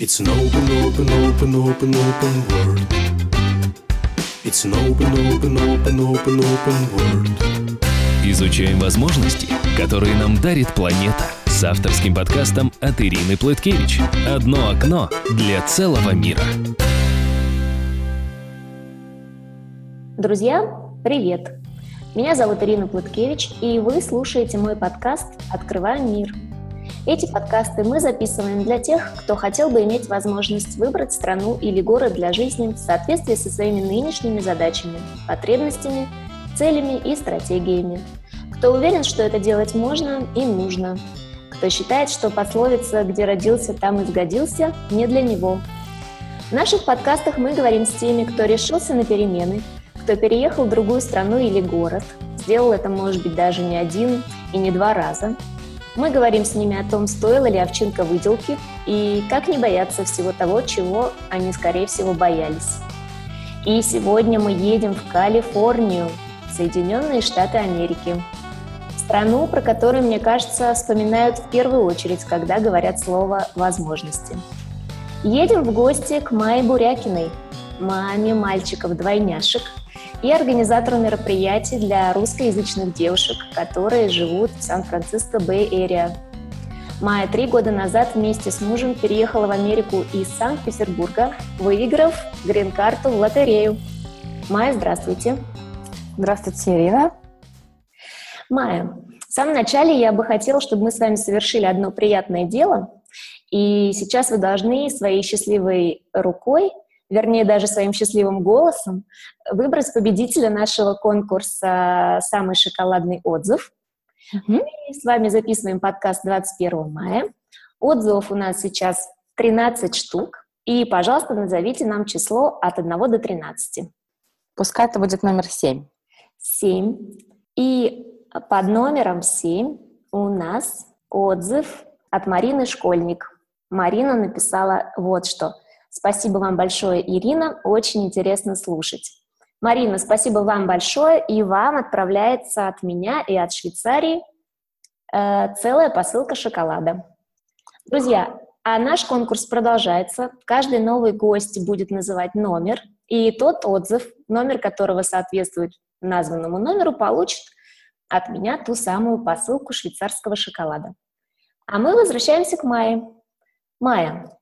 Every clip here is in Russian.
It's an open, open, open, open, open world. It's an open, open, open, open, open world. Изучаем возможности, которые нам дарит планета. С авторским подкастом от Ирины Плыткевич. Одно окно для целого мира. Друзья, привет! Меня зовут Ирина Плыткевич, и вы слушаете мой подкаст «Открываем мир». Эти подкасты мы записываем для тех, кто хотел бы иметь возможность выбрать страну или город для жизни в соответствии со своими нынешними задачами, потребностями, целями и стратегиями. Кто уверен, что это делать можно и нужно. Кто считает, что пословица «где родился, там и сгодился» не для него. В наших подкастах мы говорим с теми, кто решился на перемены, кто переехал в другую страну или город, сделал это, может быть, даже не один и не два раза – мы говорим с ними о том, стоила ли овчинка выделки и как не бояться всего того, чего они, скорее всего, боялись. И сегодня мы едем в Калифорнию, Соединенные Штаты Америки. Страну, про которую, мне кажется, вспоминают в первую очередь, когда говорят слово «возможности». Едем в гости к Майе Бурякиной, маме мальчиков-двойняшек – и организатору мероприятий для русскоязычных девушек, которые живут в Сан-Франциско Бэй-Эрия. Майя три года назад вместе с мужем переехала в Америку из Санкт-Петербурга, выиграв грин-карту в лотерею. Майя, здравствуйте. Здравствуйте, Ирина. Майя, в самом начале я бы хотела, чтобы мы с вами совершили одно приятное дело. И сейчас вы должны своей счастливой рукой вернее, даже своим счастливым голосом, выбрать победителя нашего конкурса «Самый шоколадный отзыв». Мы с вами записываем подкаст 21 мая. Отзывов у нас сейчас 13 штук. И, пожалуйста, назовите нам число от 1 до 13. Пускай это будет номер 7. 7. И под номером 7 у нас отзыв от Марины Школьник. Марина написала вот что – Спасибо вам большое, Ирина, очень интересно слушать. Марина, спасибо вам большое, и вам отправляется от меня и от Швейцарии э, целая посылка шоколада. Друзья, а наш конкурс продолжается. Каждый новый гость будет называть номер, и тот отзыв, номер которого соответствует названному номеру, получит от меня ту самую посылку швейцарского шоколада. А мы возвращаемся к Майе. Майя,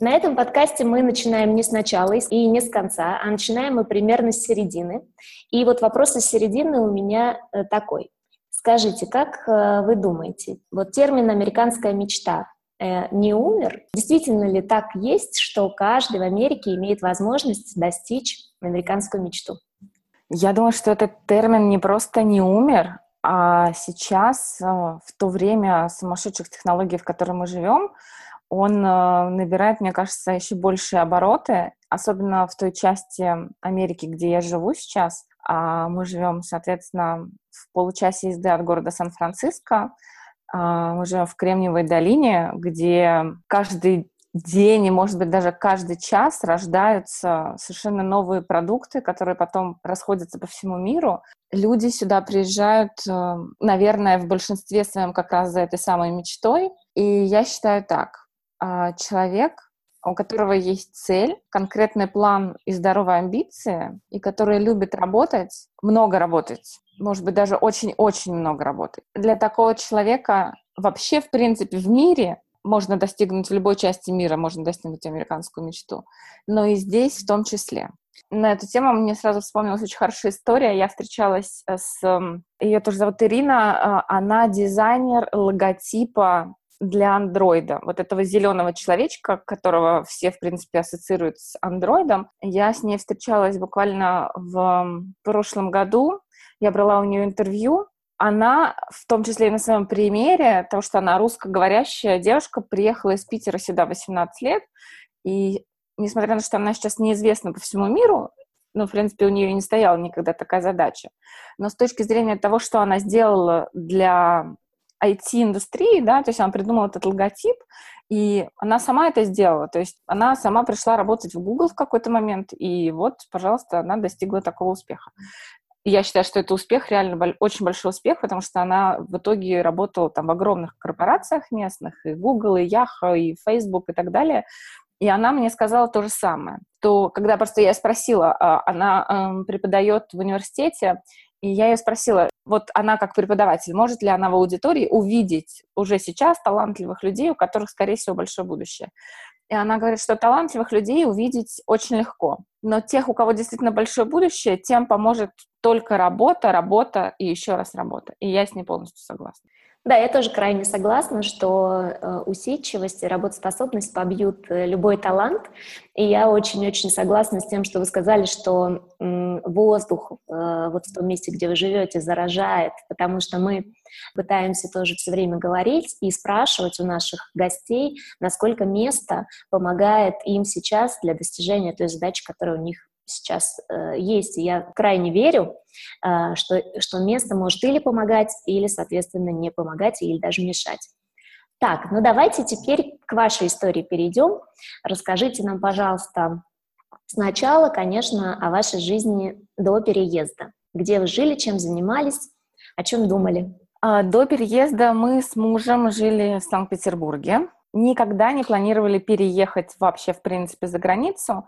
на этом подкасте мы начинаем не сначала и не с конца, а начинаем мы примерно с середины. И вот вопрос из середины у меня э, такой. Скажите, как э, вы думаете, вот термин «американская мечта» э, не умер? Действительно ли так есть, что каждый в Америке имеет возможность достичь американскую мечту? Я думаю, что этот термин не просто не умер, а сейчас, в то время сумасшедших технологий, в котором мы живем, он э, набирает, мне кажется, еще большие обороты, особенно в той части Америки, где я живу сейчас. А мы живем, соответственно, в получасе езды от города Сан-Франциско. А, мы живем в Кремниевой долине, где каждый день и, может быть, даже каждый час рождаются совершенно новые продукты, которые потом расходятся по всему миру. Люди сюда приезжают, э, наверное, в большинстве своем как раз за этой самой мечтой. И я считаю так, человек, у которого есть цель, конкретный план и здоровые амбиции, и который любит работать, много работать, может быть, даже очень-очень много работать. Для такого человека вообще, в принципе, в мире можно достигнуть в любой части мира, можно достигнуть американскую мечту, но и здесь в том числе. На эту тему мне сразу вспомнилась очень хорошая история. Я встречалась с... Ее тоже зовут Ирина. А, она дизайнер логотипа для андроида, вот этого зеленого человечка, которого все, в принципе, ассоциируют с андроидом. Я с ней встречалась буквально в прошлом году. Я брала у нее интервью. Она, в том числе и на своем примере, того, что она русскоговорящая девушка, приехала из Питера сюда 18 лет, и несмотря на то, что она сейчас неизвестна по всему миру, ну, в принципе, у нее не стояла никогда такая задача. Но с точки зрения того, что она сделала для IT-индустрии, да, то есть она придумала этот логотип, и она сама это сделала, то есть она сама пришла работать в Google в какой-то момент, и вот, пожалуйста, она достигла такого успеха. Я считаю, что это успех, реально очень большой успех, потому что она в итоге работала там в огромных корпорациях местных, и Google, и Yahoo, и Facebook, и так далее, И она мне сказала то же самое. То, когда просто я спросила, а, она эм, преподает в университете, и я ее спросила, вот она как преподаватель, может ли она в аудитории увидеть уже сейчас талантливых людей, у которых, скорее всего, большое будущее. И она говорит, что талантливых людей увидеть очень легко. Но тех, у кого действительно большое будущее, тем поможет только работа, работа и еще раз работа. И я с ней полностью согласна. Да, я тоже крайне согласна, что э, усидчивость и работоспособность побьют э, любой талант. И я очень-очень согласна с тем, что вы сказали, что воздух э, вот в том месте, где вы живете, заражает, потому что мы пытаемся тоже все время говорить и спрашивать у наших гостей, насколько место помогает им сейчас для достижения той задачи, которая у них сейчас э, есть. И я крайне верю, э, что, что место может или помогать, или, соответственно, не помогать, или даже мешать. Так, ну давайте теперь к вашей истории перейдем. Расскажите нам, пожалуйста, сначала, конечно, о вашей жизни до переезда. Где вы жили, чем занимались, о чем думали? А, до переезда мы с мужем жили в Санкт-Петербурге. Никогда не планировали переехать вообще, в принципе, за границу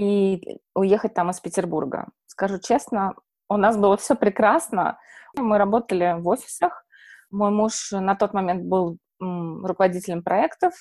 и уехать там из Петербурга. Скажу честно, у нас было все прекрасно. Мы работали в офисах. Мой муж на тот момент был руководителем проектов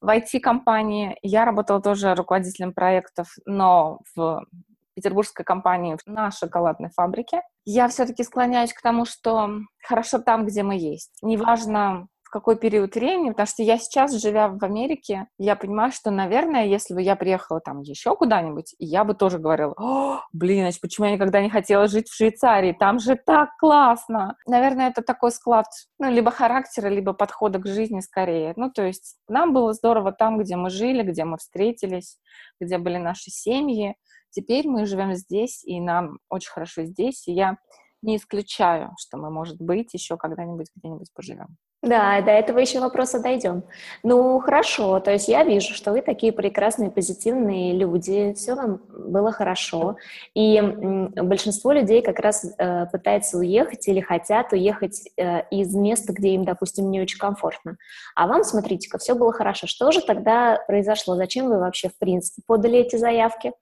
в IT-компании. Я работала тоже руководителем проектов, но в петербургской компании на шоколадной фабрике. Я все-таки склоняюсь к тому, что хорошо там, где мы есть. Неважно, какой период времени, потому что я сейчас, живя в Америке, я понимаю, что, наверное, если бы я приехала там еще куда-нибудь, я бы тоже говорила, О, блин, значит, почему я никогда не хотела жить в Швейцарии, там же так классно. Наверное, это такой склад, ну, либо характера, либо подхода к жизни скорее. Ну, то есть нам было здорово там, где мы жили, где мы встретились, где были наши семьи. Теперь мы живем здесь, и нам очень хорошо здесь, и я не исключаю, что мы, может быть, еще когда-нибудь где-нибудь поживем. Да, до этого еще вопроса дойдем. Ну, хорошо, то есть я вижу, что вы такие прекрасные, позитивные люди, все вам было хорошо, и большинство людей как раз э, пытается уехать или хотят уехать э, из места, где им, допустим, не очень комфортно. А вам, смотрите-ка, все было хорошо. Что же тогда произошло? Зачем вы вообще, в принципе, подали эти заявки?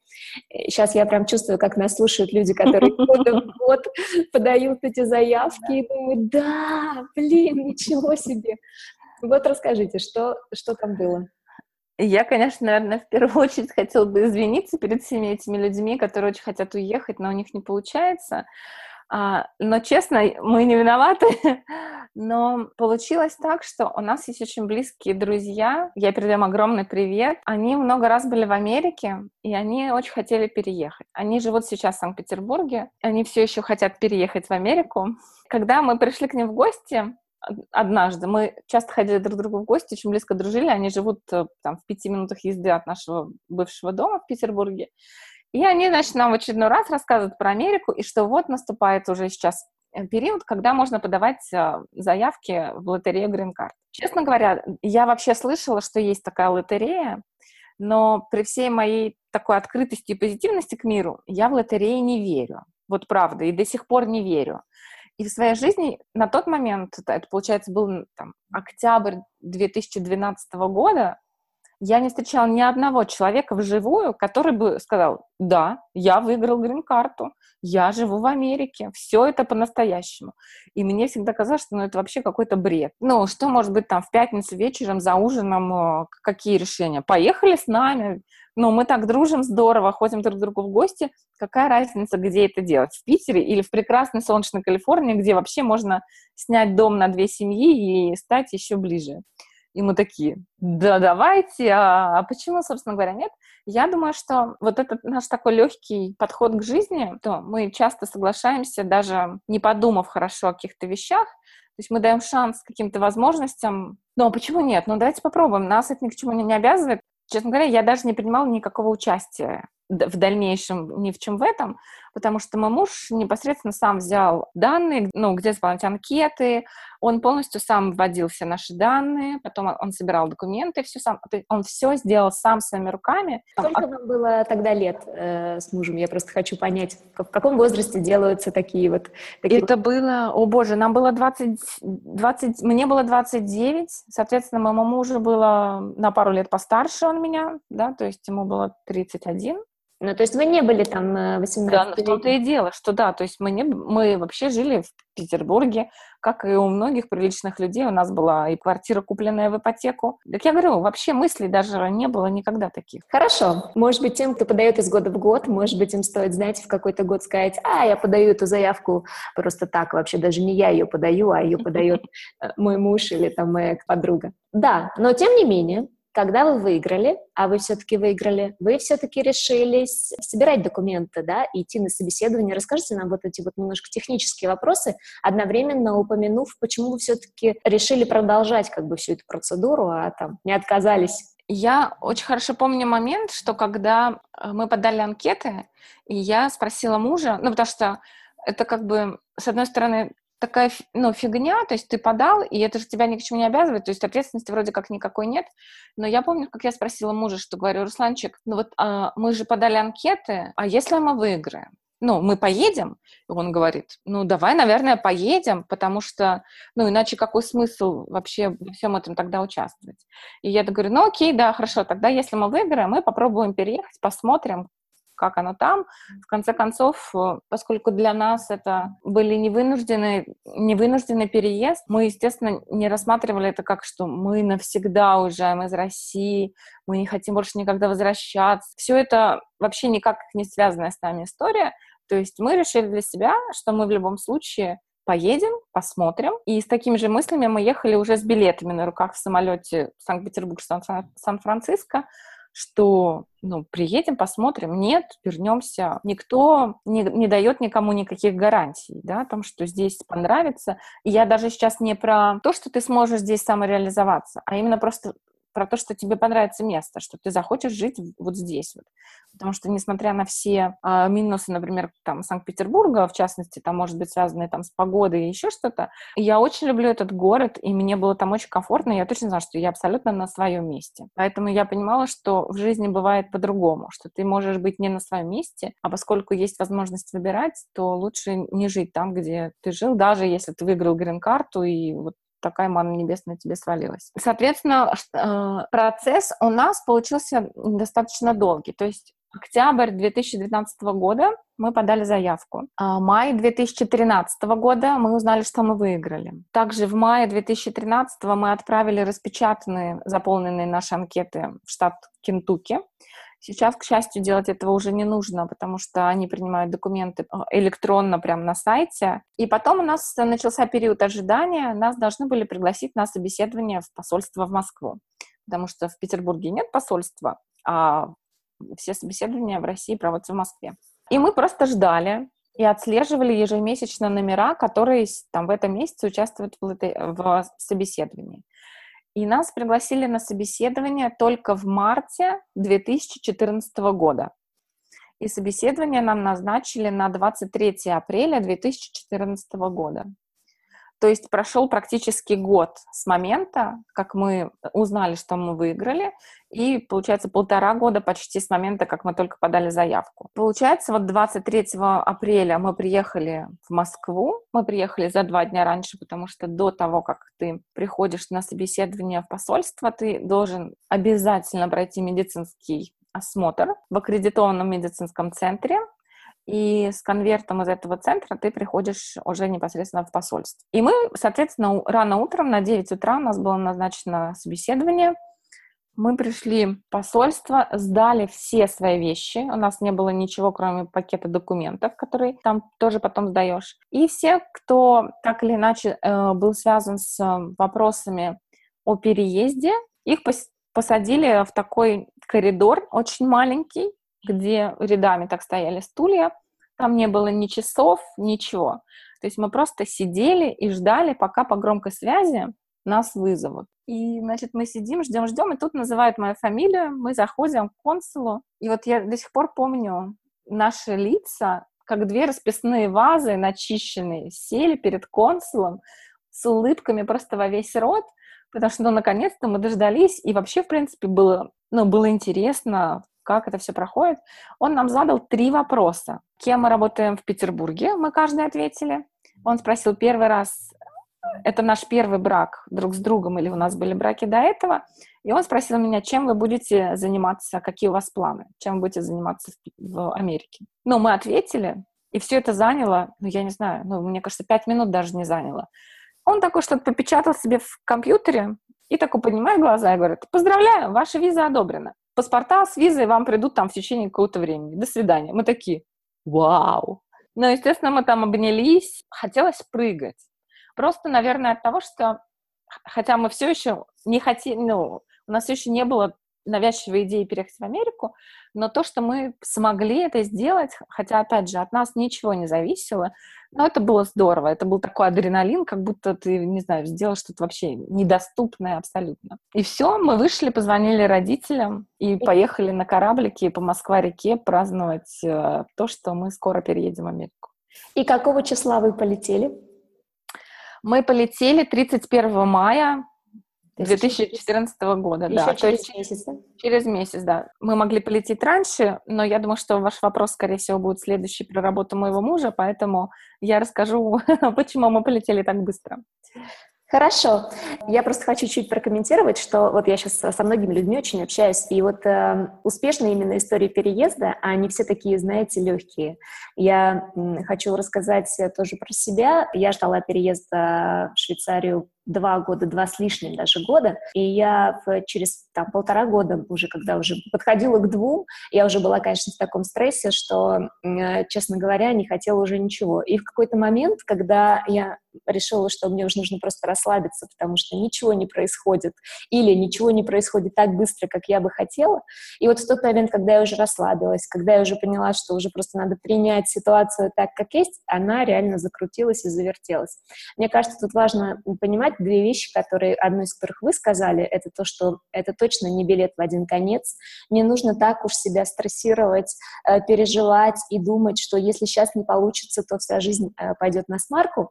Сейчас я прям чувствую, как нас слушают люди, которые год в год подают эти заявки и думают, да, блин, ничего Ничего себе! Вот расскажите, что, что там было? Я, конечно, наверное, в первую очередь хотела бы извиниться перед всеми этими людьми, которые очень хотят уехать, но у них не получается. А, но, честно, мы не виноваты. Но получилось так, что у нас есть очень близкие друзья. Я передаю им огромный привет. Они много раз были в Америке, и они очень хотели переехать. Они живут сейчас в Санкт-Петербурге. Они все еще хотят переехать в Америку. Когда мы пришли к ним в гости, однажды. Мы часто ходили друг к другу в гости, очень близко дружили. Они живут э, там, в пяти минутах езды от нашего бывшего дома в Петербурге. И они, значит, нам в очередной раз рассказывают про Америку, и что вот наступает уже сейчас э, период, когда можно подавать э, заявки в лотерею Green Card. Честно говоря, я вообще слышала, что есть такая лотерея, но при всей моей такой открытости и позитивности к миру я в лотереи не верю. Вот правда, и до сих пор не верю. И в своей жизни на тот момент, это, получается, был там, октябрь 2012 года, я не встречала ни одного человека вживую, который бы сказал, да, я выиграл грин-карту, я живу в Америке, все это по-настоящему. И мне всегда казалось, что ну, это вообще какой-то бред. Ну, что может быть там в пятницу вечером за ужином, э, какие решения? Поехали с нами, ну, мы так дружим здорово, ходим друг к другу в гости, какая разница, где это делать? В Питере или в прекрасной солнечной Калифорнии, где вообще можно снять дом на две семьи и стать еще ближе? И мы такие, да давайте, а, а почему, собственно говоря, нет? Я думаю, что вот этот наш такой легкий подход к жизни, то мы часто соглашаемся, даже не подумав хорошо о каких-то вещах, то есть мы даем шанс каким-то возможностям. Ну, а почему нет? Ну, давайте попробуем. Нас это ни к чему не обязывает. Честно говоря, я даже не принимала никакого участия в дальнейшем ни в чем в этом. Потому что мой муж непосредственно сам взял данные, ну, где заполнять анкеты, он полностью сам вводил все наши данные, потом он собирал документы, все сам, он все сделал сам своими руками. Сколько вам было тогда лет э, с мужем? Я просто хочу понять, в каком возрасте делаются такие вот... Такие... Это было, о боже, нам было 20, 20, мне было 29, соответственно, моему мужу было на пару лет постарше он меня, да, то есть ему было 31. Ну, то есть вы не были там 18 Да, в том-то и дело, что да, то есть мы, не, мы вообще жили в Петербурге, как и у многих приличных людей, у нас была и квартира, купленная в ипотеку. Так я говорю, вообще мыслей даже не было никогда таких. Хорошо. Может быть, тем, кто подает из года в год, может быть, им стоит, знаете, в какой-то год сказать, а, я подаю эту заявку просто так, вообще даже не я ее подаю, а ее подает э, мой муж или там моя подруга. Да, но тем не менее, когда вы выиграли, а вы все-таки выиграли, вы все-таки решились собирать документы, да, и идти на собеседование. Расскажите нам вот эти вот немножко технические вопросы, одновременно упомянув, почему вы все-таки решили продолжать как бы всю эту процедуру, а там не отказались. Я очень хорошо помню момент, что когда э, мы подали анкеты, и я спросила мужа, ну, потому что это как бы, с одной стороны, такая ну, фигня, то есть ты подал, и это же тебя ни к чему не обязывает, то есть ответственности вроде как никакой нет. Но я помню, как я спросила мужа, что говорю, Русланчик, ну вот а, мы же подали анкеты, а если мы выиграем? ну, мы поедем? И он говорит, ну, давай, наверное, поедем, потому что, ну, иначе какой смысл вообще во всем этом тогда участвовать? И я говорю, ну, окей, да, хорошо, тогда если мы выиграем, мы попробуем переехать, посмотрим, как оно там. В конце концов, э, поскольку для нас это были невынужденный, невынужденный переезд, мы, естественно, не рассматривали это как, что мы навсегда уезжаем из России, мы не хотим больше никогда возвращаться. Все это вообще никак не связанная с нами история. То есть мы решили для себя, что мы в любом случае поедем, посмотрим. И с такими же мыслями мы ехали уже с билетами на руках в самолете Санкт-Петербург-Сан-Франциско что, ну, приедем, посмотрим, нет, вернемся. Никто не, не дает никому никаких гарантий, да, о том, что здесь понравится. И я даже сейчас не про то, что ты сможешь здесь самореализоваться, а именно просто про то, что тебе понравится место, что ты захочешь жить вот здесь вот. Потому что, несмотря на все э, минусы, например, там, Санкт-Петербурга, в частности, там, может быть, связанные там с погодой и еще что-то, я очень люблю этот город, и мне было там очень комфортно, и я точно знаю, что я абсолютно на своем месте. Поэтому я понимала, что в жизни бывает по-другому, что ты можешь быть не на своем месте, а поскольку есть возможность выбирать, то лучше не жить там, где ты жил, даже если ты выиграл грин-карту, и вот такая манна небесная тебе свалилась. Соответственно, э, процесс у нас получился достаточно долгий. То есть октябрь 2012 года мы подали заявку. А май 2013 года мы узнали, что мы выиграли. Также в мае 2013 мы отправили распечатанные, заполненные наши анкеты в штат Кентукки. Сейчас, к счастью, делать этого уже не нужно, потому что они принимают документы э, электронно прямо на сайте. И потом у нас начался период ожидания. Нас должны были пригласить на собеседование в посольство в Москву, потому что в Петербурге нет посольства, а все собеседования в России проводятся в Москве. И мы просто ждали, и отслеживали ежемесячно номера, которые там в этом месяце участвуют в, в собеседовании. И нас пригласили на собеседование только в марте 2014 года. И собеседование нам назначили на 23 апреля 2014 года. То есть прошел практически год с момента, как мы узнали, что мы выиграли, и, получается, полтора года почти с момента, как мы только подали заявку. Получается, вот 23 апреля мы приехали в Москву, мы приехали за два дня раньше, потому что до того, как ты приходишь на собеседование в посольство, ты должен обязательно пройти медицинский осмотр в аккредитованном медицинском центре, и с конвертом из этого центра ты приходишь уже непосредственно в посольство. И мы, соответственно, рано утром на 9 утра у нас было назначено собеседование. Мы пришли в посольство, сдали все свои вещи. У нас не было ничего, кроме пакета документов, который там тоже потом сдаешь. И все, кто так или иначе э, был связан с вопросами о переезде, их посадили в такой коридор очень маленький, где рядами так стояли стулья, там не было ни часов, ничего. То есть мы просто сидели и ждали, пока по громкой связи нас вызовут. И, значит, мы сидим, ждем, ждем, и тут называют мою фамилию, мы заходим к консулу. И вот я до сих пор помню наши лица, как две расписные вазы, начищенные, сели перед консулом с улыбками просто во весь рот, потому что, ну, наконец-то мы дождались, и вообще, в принципе, было, ну, было интересно, как это все проходит. Он нам задал три вопроса. Кем мы работаем в Петербурге? Мы каждый ответили. Он спросил первый раз, это наш первый брак друг с другом, или у нас были браки до этого. И он спросил меня, чем вы будете заниматься, какие у вас планы, чем вы будете заниматься в, в Америке. Ну, мы ответили, и все это заняло, ну, я не знаю, ну, мне кажется, пять минут даже не заняло. Он такой что-то попечатал себе в компьютере и такой поднимает глаза и говорит, поздравляю, ваша виза одобрена. Паспорта с визой вам придут там в течение какого-то времени. До свидания. Мы такие, вау. Ну, естественно, мы там обнялись. Хотелось прыгать. Просто, наверное, от того, что хотя мы все еще не хотим, ну, у нас еще не было навязчивой идеи переехать в Америку, но то, что мы смогли это сделать, хотя, опять же, от нас ничего не зависело, но это было здорово. Это был такой адреналин, как будто ты, не знаю, сделал что-то вообще недоступное абсолютно. И все, мы вышли, позвонили родителям и поехали на кораблике по Москва-реке праздновать э, то, что мы скоро переедем в Америку. И какого числа вы полетели? Мы полетели 31 мая 2014 года, Еще да. через есть, месяц, да? Через месяц, да. Мы могли полететь раньше, но я думаю, что ваш вопрос, скорее всего, будет следующий про работу моего мужа, поэтому я расскажу, почему мы полетели так быстро. Хорошо. Я просто хочу чуть прокомментировать, что вот я сейчас со многими людьми очень общаюсь, и вот э, успешные именно истории переезда, они все такие, знаете, легкие. Я м, хочу рассказать тоже про себя. Я ждала переезда в Швейцарию два года, два с лишним даже года, и я в, через там, полтора года уже, когда уже подходила к двум, я уже была, конечно, в таком стрессе, что, э, честно говоря, не хотела уже ничего. И в какой-то момент, когда я решила, что мне уже нужно просто расслабиться, потому что ничего не происходит, или ничего не происходит так быстро, как я бы хотела, и вот в тот момент, когда я уже расслабилась, когда я уже поняла, что уже просто надо принять ситуацию так, как есть, она реально закрутилась и завертелась. Мне кажется, тут важно понимать, понимать две вещи, которые, одну из которых вы сказали, это то, что это точно не билет в один конец. Не нужно так уж себя стрессировать, э, переживать и думать, что если сейчас не получится, то вся жизнь э, пойдет на смарку.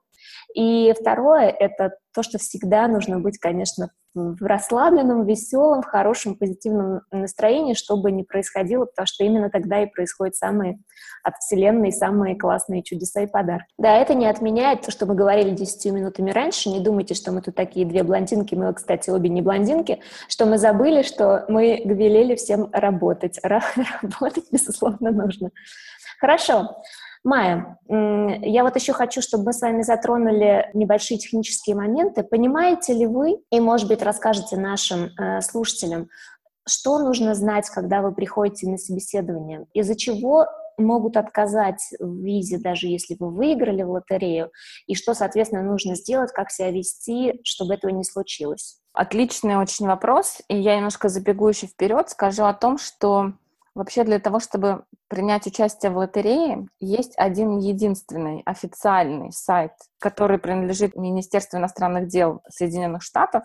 И второе — это то, что всегда нужно быть, конечно, в расслабленном, веселом, в хорошем, позитивном настроении, чтобы не происходило, потому что именно тогда и происходят самые от Вселенной самые классные чудеса и подарки. Да, это не отменяет то, что мы говорили 10 минутами раньше. Не думайте, что мы тут такие две блондинки, мы, кстати, обе не блондинки, что мы забыли, что мы велели всем работать. Работать, безусловно, нужно. Хорошо. Майя, я вот еще хочу, чтобы мы с вами затронули небольшие технические моменты. Понимаете ли вы, и, может быть, расскажете нашим э, слушателям, что нужно знать, когда вы приходите на собеседование? Из-за чего могут отказать в визе, даже если вы выиграли в лотерею, и что, соответственно, нужно сделать, как себя вести, чтобы этого не случилось? Отличный очень вопрос, и я немножко забегу еще вперед, скажу о том, что Вообще для того, чтобы принять участие в лотерее, есть один единственный официальный сайт, который принадлежит Министерству иностранных дел Соединенных Штатов,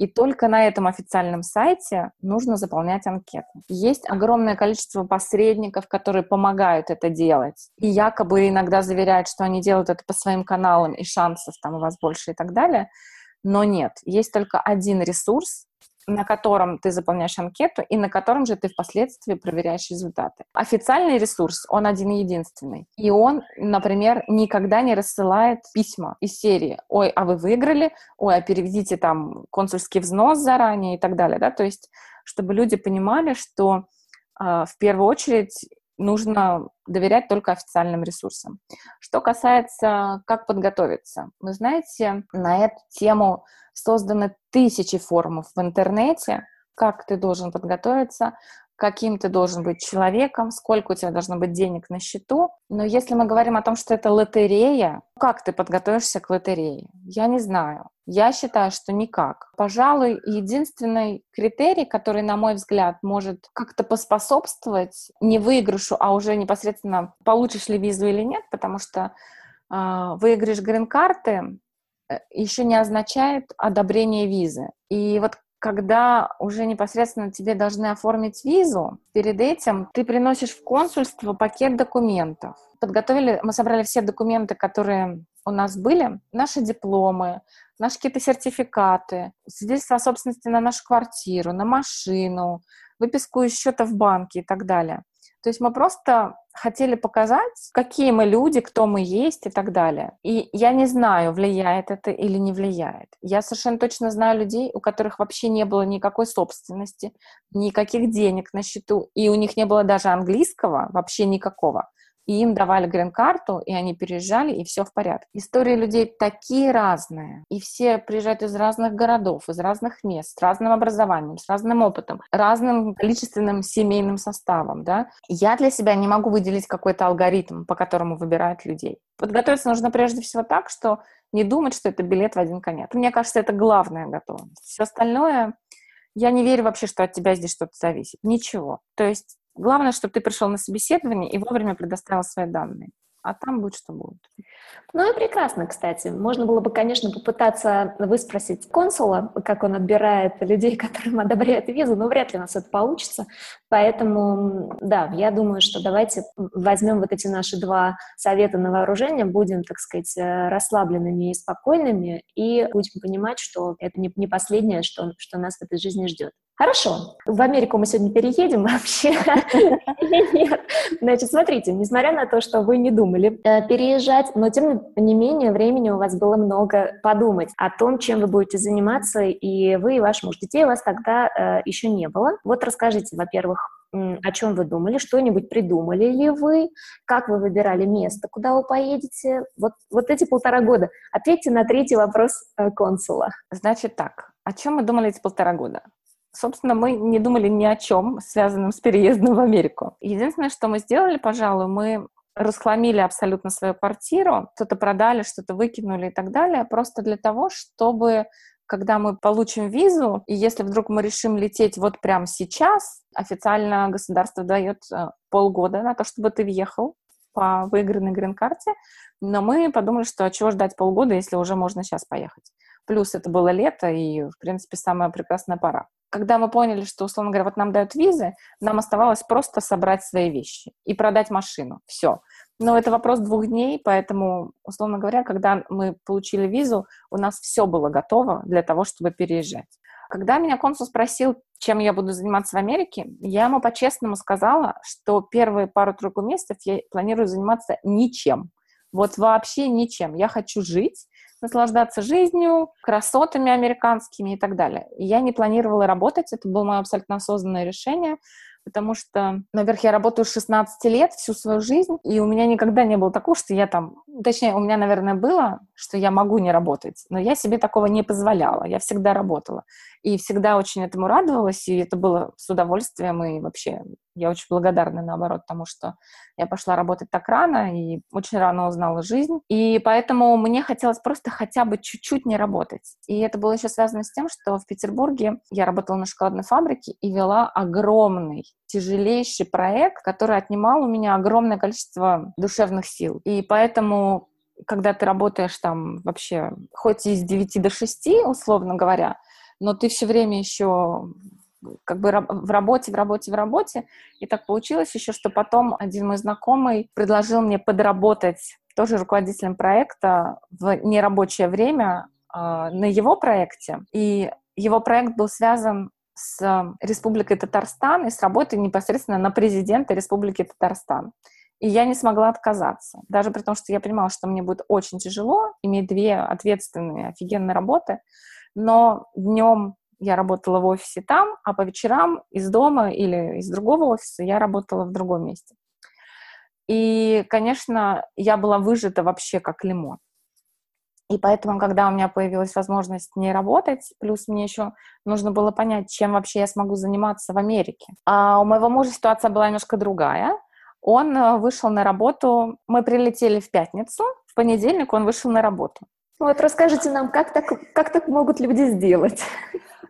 и только на этом официальном сайте нужно заполнять анкету. Есть огромное количество посредников, которые помогают это делать. И якобы иногда заверяют, что они делают это по своим каналам, и шансов там у вас больше и так далее. Но нет, есть только один ресурс, на котором ты заполняешь анкету и на котором же ты впоследствии проверяешь результаты. Официальный ресурс, он один единственный. И он, например, никогда не рассылает письма из серии «Ой, а вы выиграли», «Ой, а переведите там консульский взнос заранее» и так далее. Да? То есть, чтобы люди понимали, что э, в первую очередь нужно доверять только официальным ресурсам. Что касается, как подготовиться. Вы знаете, на эту тему созданы тысячи форумов в интернете, как ты должен подготовиться, каким ты должен быть человеком, сколько у тебя должно быть денег на счету. Но если мы говорим о том, что это лотерея, как ты подготовишься к лотерее? Я не знаю. Я считаю, что никак. Пожалуй, единственный критерий, который, на мой взгляд, может как-то поспособствовать не выигрышу, а уже непосредственно получишь ли визу или нет, потому что э, выигрыш грин-карты э, еще не означает одобрение визы. И вот когда уже непосредственно тебе должны оформить визу, перед этим ты приносишь в консульство пакет документов. Подготовили, мы собрали все документы, которые у нас были, наши дипломы, наши какие-то сертификаты, свидетельство о собственности на нашу квартиру, на машину, выписку из счета в банке и так далее. То есть мы просто хотели показать, какие мы люди, кто мы есть и так далее. И я не знаю, влияет это или не влияет. Я совершенно точно знаю людей, у которых вообще не было никакой собственности, никаких денег на счету, и у них не было даже английского, вообще никакого и им давали грин-карту, и они переезжали, и все в порядке. Истории людей такие разные, и все приезжают из разных городов, из разных мест, с разным образованием, с разным опытом, разным количественным семейным составом, да. Я для себя не могу выделить какой-то алгоритм, по которому выбирают людей. Подготовиться нужно прежде всего так, что не думать, что это билет в один конец. Мне кажется, это главная готовность. Все остальное я не верю вообще, что от тебя здесь что-то зависит. Ничего. То есть Главное, чтобы ты пришел на собеседование и вовремя предоставил свои данные а там будет что будет. Ну и прекрасно, кстати. Можно было бы, конечно, попытаться выспросить консула, как он отбирает людей, которым одобряет визу, но вряд ли у нас это получится. Поэтому, да, я думаю, что давайте возьмем вот эти наши два совета на вооружение, будем, так сказать, э, расслабленными и спокойными, и будем понимать, что это не, не последнее, что, что нас в этой жизни ждет. Хорошо. В Америку мы сегодня переедем вообще? Нет. Значит, смотрите, несмотря на то, что вы не думали э, переезжать, но тем не менее времени у вас было много подумать о том, чем вы будете заниматься, и вы, и ваш муж. Детей у вас тогда э, еще не было. Вот расскажите, во-первых, о чем вы думали, что-нибудь придумали ли вы, как вы выбирали место, куда вы поедете. Вот, вот эти полтора года. Ответьте на третий вопрос э, консула. Значит так, о чем мы думали эти полтора года? Собственно, мы не думали ни о чем, связанном с переездом в Америку. Единственное, что мы сделали, пожалуй, мы расхламили абсолютно свою квартиру, что-то продали, что-то выкинули и так далее, просто для того, чтобы когда мы получим визу, и если вдруг мы решим лететь вот прямо сейчас, официально государство дает э, полгода на то, чтобы ты въехал по выигранной грин-карте, но мы подумали, что чего ждать полгода, если уже можно сейчас поехать. Плюс это было лето, и, в принципе, самая прекрасная пора когда мы поняли, что, условно говоря, вот нам дают визы, нам оставалось просто собрать свои вещи и продать машину. Все. Но это вопрос двух дней, поэтому, условно говоря, когда мы получили визу, у нас все было готово для того, чтобы переезжать. Когда меня консул спросил, чем я буду заниматься в Америке, я ему по-честному сказала, что первые пару-тройку месяцев я планирую заниматься ничем. Вот вообще ничем. Я хочу жить, наслаждаться жизнью, красотами американскими и так далее. Я не планировала работать, это было мое абсолютно осознанное решение потому что, наверх, я работаю 16 лет всю свою жизнь, и у меня никогда не было такого, что я там, точнее, у меня, наверное, было, что я могу не работать, но я себе такого не позволяла, я всегда работала, и всегда очень этому радовалась, и это было с удовольствием, и вообще я очень благодарна, наоборот, тому, что я пошла работать так рано и очень рано узнала жизнь. И поэтому мне хотелось просто хотя бы чуть-чуть не работать. И это было еще связано с тем, что в Петербурге я работала на шоколадной фабрике и вела огромный, тяжелейший проект, который отнимал у меня огромное количество душевных сил. И поэтому когда ты работаешь там вообще хоть из 9 до 6, условно говоря, но ты все время еще как бы в работе, в работе, в работе. И так получилось еще, что потом один мой знакомый предложил мне подработать тоже руководителем проекта в нерабочее время э, на его проекте. И его проект был связан с Республикой Татарстан и с работой непосредственно на президента Республики Татарстан. И я не смогла отказаться. Даже при том, что я понимала, что мне будет очень тяжело иметь две ответственные, офигенные работы. Но днем я работала в офисе там, а по вечерам из дома или из другого офиса я работала в другом месте. И, конечно, я была выжата вообще как лимон. И поэтому, когда у меня появилась возможность не работать, плюс мне еще нужно было понять, чем вообще я смогу заниматься в Америке. А у моего мужа ситуация была немножко другая. Он э, вышел на работу, мы прилетели в пятницу, в понедельник он вышел на работу. Вот расскажите нам, как так, как так могут люди сделать?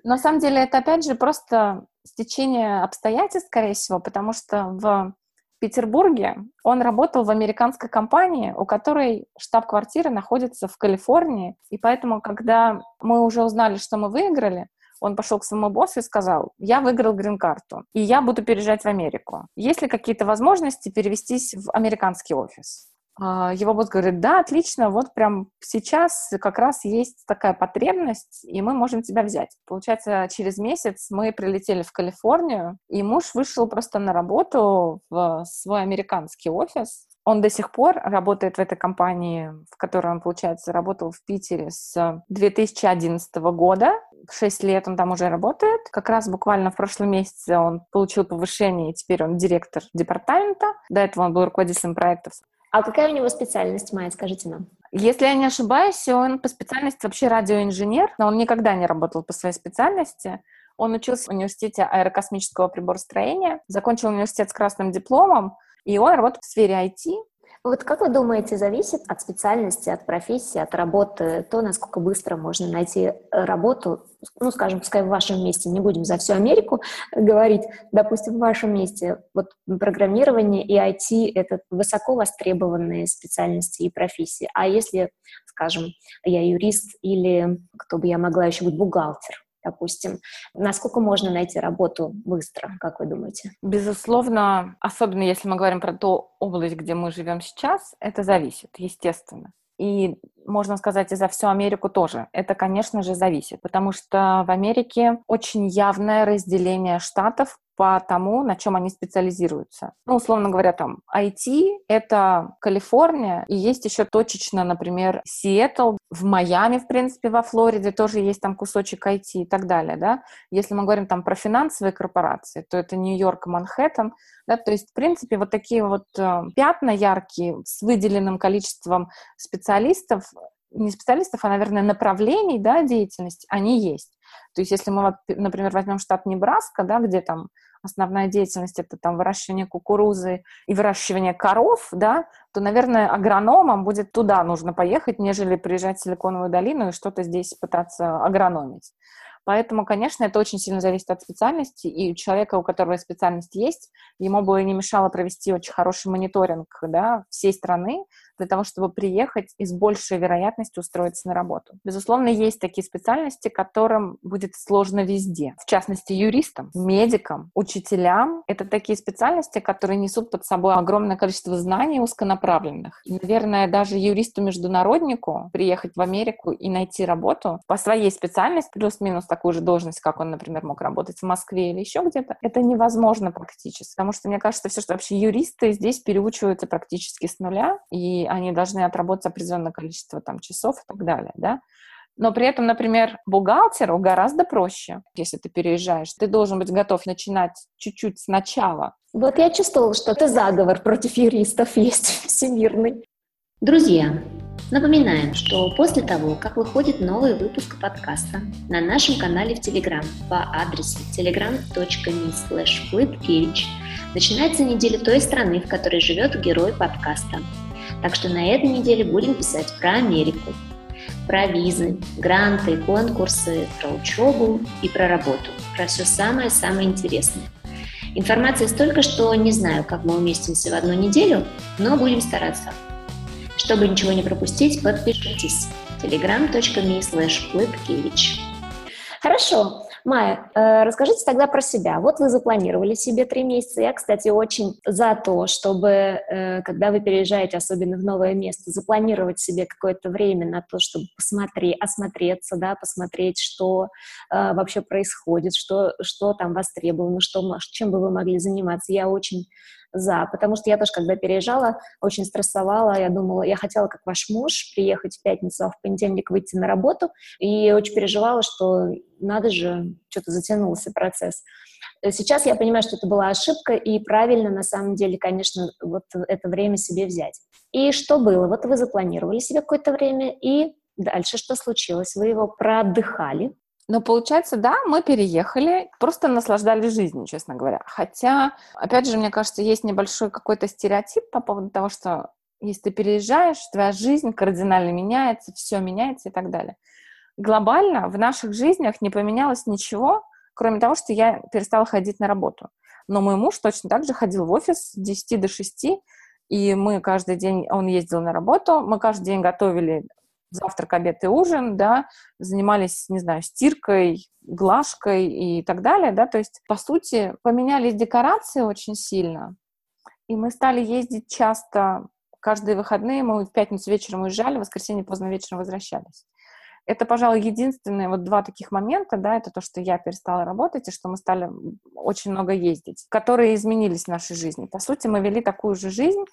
На самом деле это, опять же, просто стечение обстоятельств, скорее всего, потому что в Петербурге он работал в американской компании, у которой штаб-квартира находится в Калифорнии, и поэтому, когда мы уже узнали, что мы выиграли, Он пошел к своему боссу и сказал, я выиграл грин-карту, и я буду переезжать в Америку. Есть ли какие-то возможности перевестись в американский офис? А, его босс говорит, да, отлично, вот прям сейчас как раз есть такая потребность, и мы можем тебя взять. Получается, через месяц мы прилетели в Калифорнию, и муж вышел просто на работу в свой американский офис, он до сих пор работает в этой компании, в которой он, получается, работал в Питере с 2011 года. Шесть лет он там уже работает. Как раз буквально в прошлом месяце он получил повышение, и теперь он директор департамента. До этого он был руководителем проектов. А какая у него специальность, Майя, скажите нам? Если я не ошибаюсь, он по специальности вообще радиоинженер, но он никогда не работал по своей специальности. Он учился в университете аэрокосмического приборостроения, закончил университет с красным дипломом, и он работает в сфере IT, вот как вы думаете, зависит от специальности, от профессии, от работы, то, насколько быстро можно найти э, работу, ну, скажем, пускай в вашем месте, не будем за всю Америку говорить, допустим, в вашем месте, вот программирование и IT — это высоко востребованные специальности и профессии. А если, скажем, я юрист или, кто бы я могла еще быть, бухгалтер, допустим. Насколько можно найти работу быстро, как вы думаете? Безусловно, особенно если мы говорим про ту область, где мы живем сейчас, это зависит, естественно. И можно сказать, и за всю Америку тоже. Это, конечно же, зависит, потому что в Америке очень явное разделение штатов по тому, на чем они специализируются. Ну, условно говоря, там IT — это Калифорния, и есть еще точечно, например, Сиэтл, в Майами, в принципе, во Флориде тоже есть там кусочек IT и так далее, да. Если мы говорим там про финансовые корпорации, то это Нью-Йорк Манхэттен, да, то есть, в принципе, вот такие вот э, пятна яркие с выделенным количеством специалистов, не специалистов, а, наверное, направлений, да, деятельности, они есть. То есть, если мы, например, возьмем штат Небраска, да, где там основная деятельность это там выращивание кукурузы и выращивание коров, да, то, наверное, агрономам будет туда нужно поехать, нежели приезжать в Силиконовую долину и что-то здесь пытаться агрономить. Поэтому, конечно, это очень сильно зависит от специальности, и у человека, у которого специальность есть, ему бы не мешало провести очень хороший мониторинг да, всей страны, для того, чтобы приехать и с большей вероятностью устроиться на работу. Безусловно, есть такие специальности, которым будет сложно везде. В частности, юристам, медикам, учителям. Это такие специальности, которые несут под собой огромное количество знаний узконаправленных. И, наверное, даже юристу-международнику приехать в Америку и найти работу по своей специальности, плюс-минус такую же должность, как он, например, мог работать в Москве или еще где-то, это невозможно практически. Потому что, мне кажется, все, что вообще юристы здесь переучиваются практически с нуля, и они должны отработать определенное количество там, часов и так далее, да. Но при этом, например, бухгалтеру гораздо проще, если ты переезжаешь. Ты должен быть готов начинать чуть-чуть сначала. Вот я чувствовала, что это заговор против юристов есть всемирный. Друзья, напоминаем, что после того, как выходит новый выпуск подкаста на нашем канале в Телеграм по адресу telegram.me slash начинается неделя той страны, в которой живет герой подкаста – так что на этой неделе будем писать про Америку, про визы, гранты, конкурсы, про учебу и про работу, про все самое-самое интересное. Информации столько, что не знаю, как мы уместимся в одну неделю, но будем стараться. Чтобы ничего не пропустить, подпишитесь. telegram.me slash Хорошо. Майя, э, расскажите тогда про себя. Вот вы запланировали себе три месяца. Я, кстати, очень за то, чтобы, э, когда вы переезжаете, особенно в новое место, запланировать себе какое-то время на то, чтобы посмотреть, осмотреться, да, посмотреть, что э, вообще происходит, что, что там востребовано, что, чем бы вы могли заниматься. Я очень за, потому что я тоже, когда переезжала, очень стрессовала, я думала, я хотела, как ваш муж, приехать в пятницу, а в понедельник выйти на работу, и очень переживала, что надо же, что-то затянулся процесс. Сейчас я понимаю, что это была ошибка, и правильно, на самом деле, конечно, вот это время себе взять. И что было? Вот вы запланировали себе какое-то время, и дальше что случилось? Вы его проотдыхали, но получается, да, мы переехали, просто наслаждались жизнью, честно говоря. Хотя, опять же, мне кажется, есть небольшой какой-то стереотип по поводу того, что если ты переезжаешь, твоя жизнь кардинально меняется, все меняется и так далее. Глобально в наших жизнях не поменялось ничего, кроме того, что я перестала ходить на работу. Но мой муж точно так же ходил в офис с 10 до 6, и мы каждый день, он ездил на работу, мы каждый день готовили завтрак, обед и ужин, да, занимались, не знаю, стиркой, глажкой и так далее, да, то есть, по сути, поменялись декорации очень сильно, и мы стали ездить часто, каждые выходные мы в пятницу вечером уезжали, в воскресенье поздно вечером возвращались. Это, пожалуй, единственные вот два таких момента, да, это то, что я перестала работать и что мы стали очень много ездить, которые изменились в нашей жизни. По сути, мы вели такую же жизнь,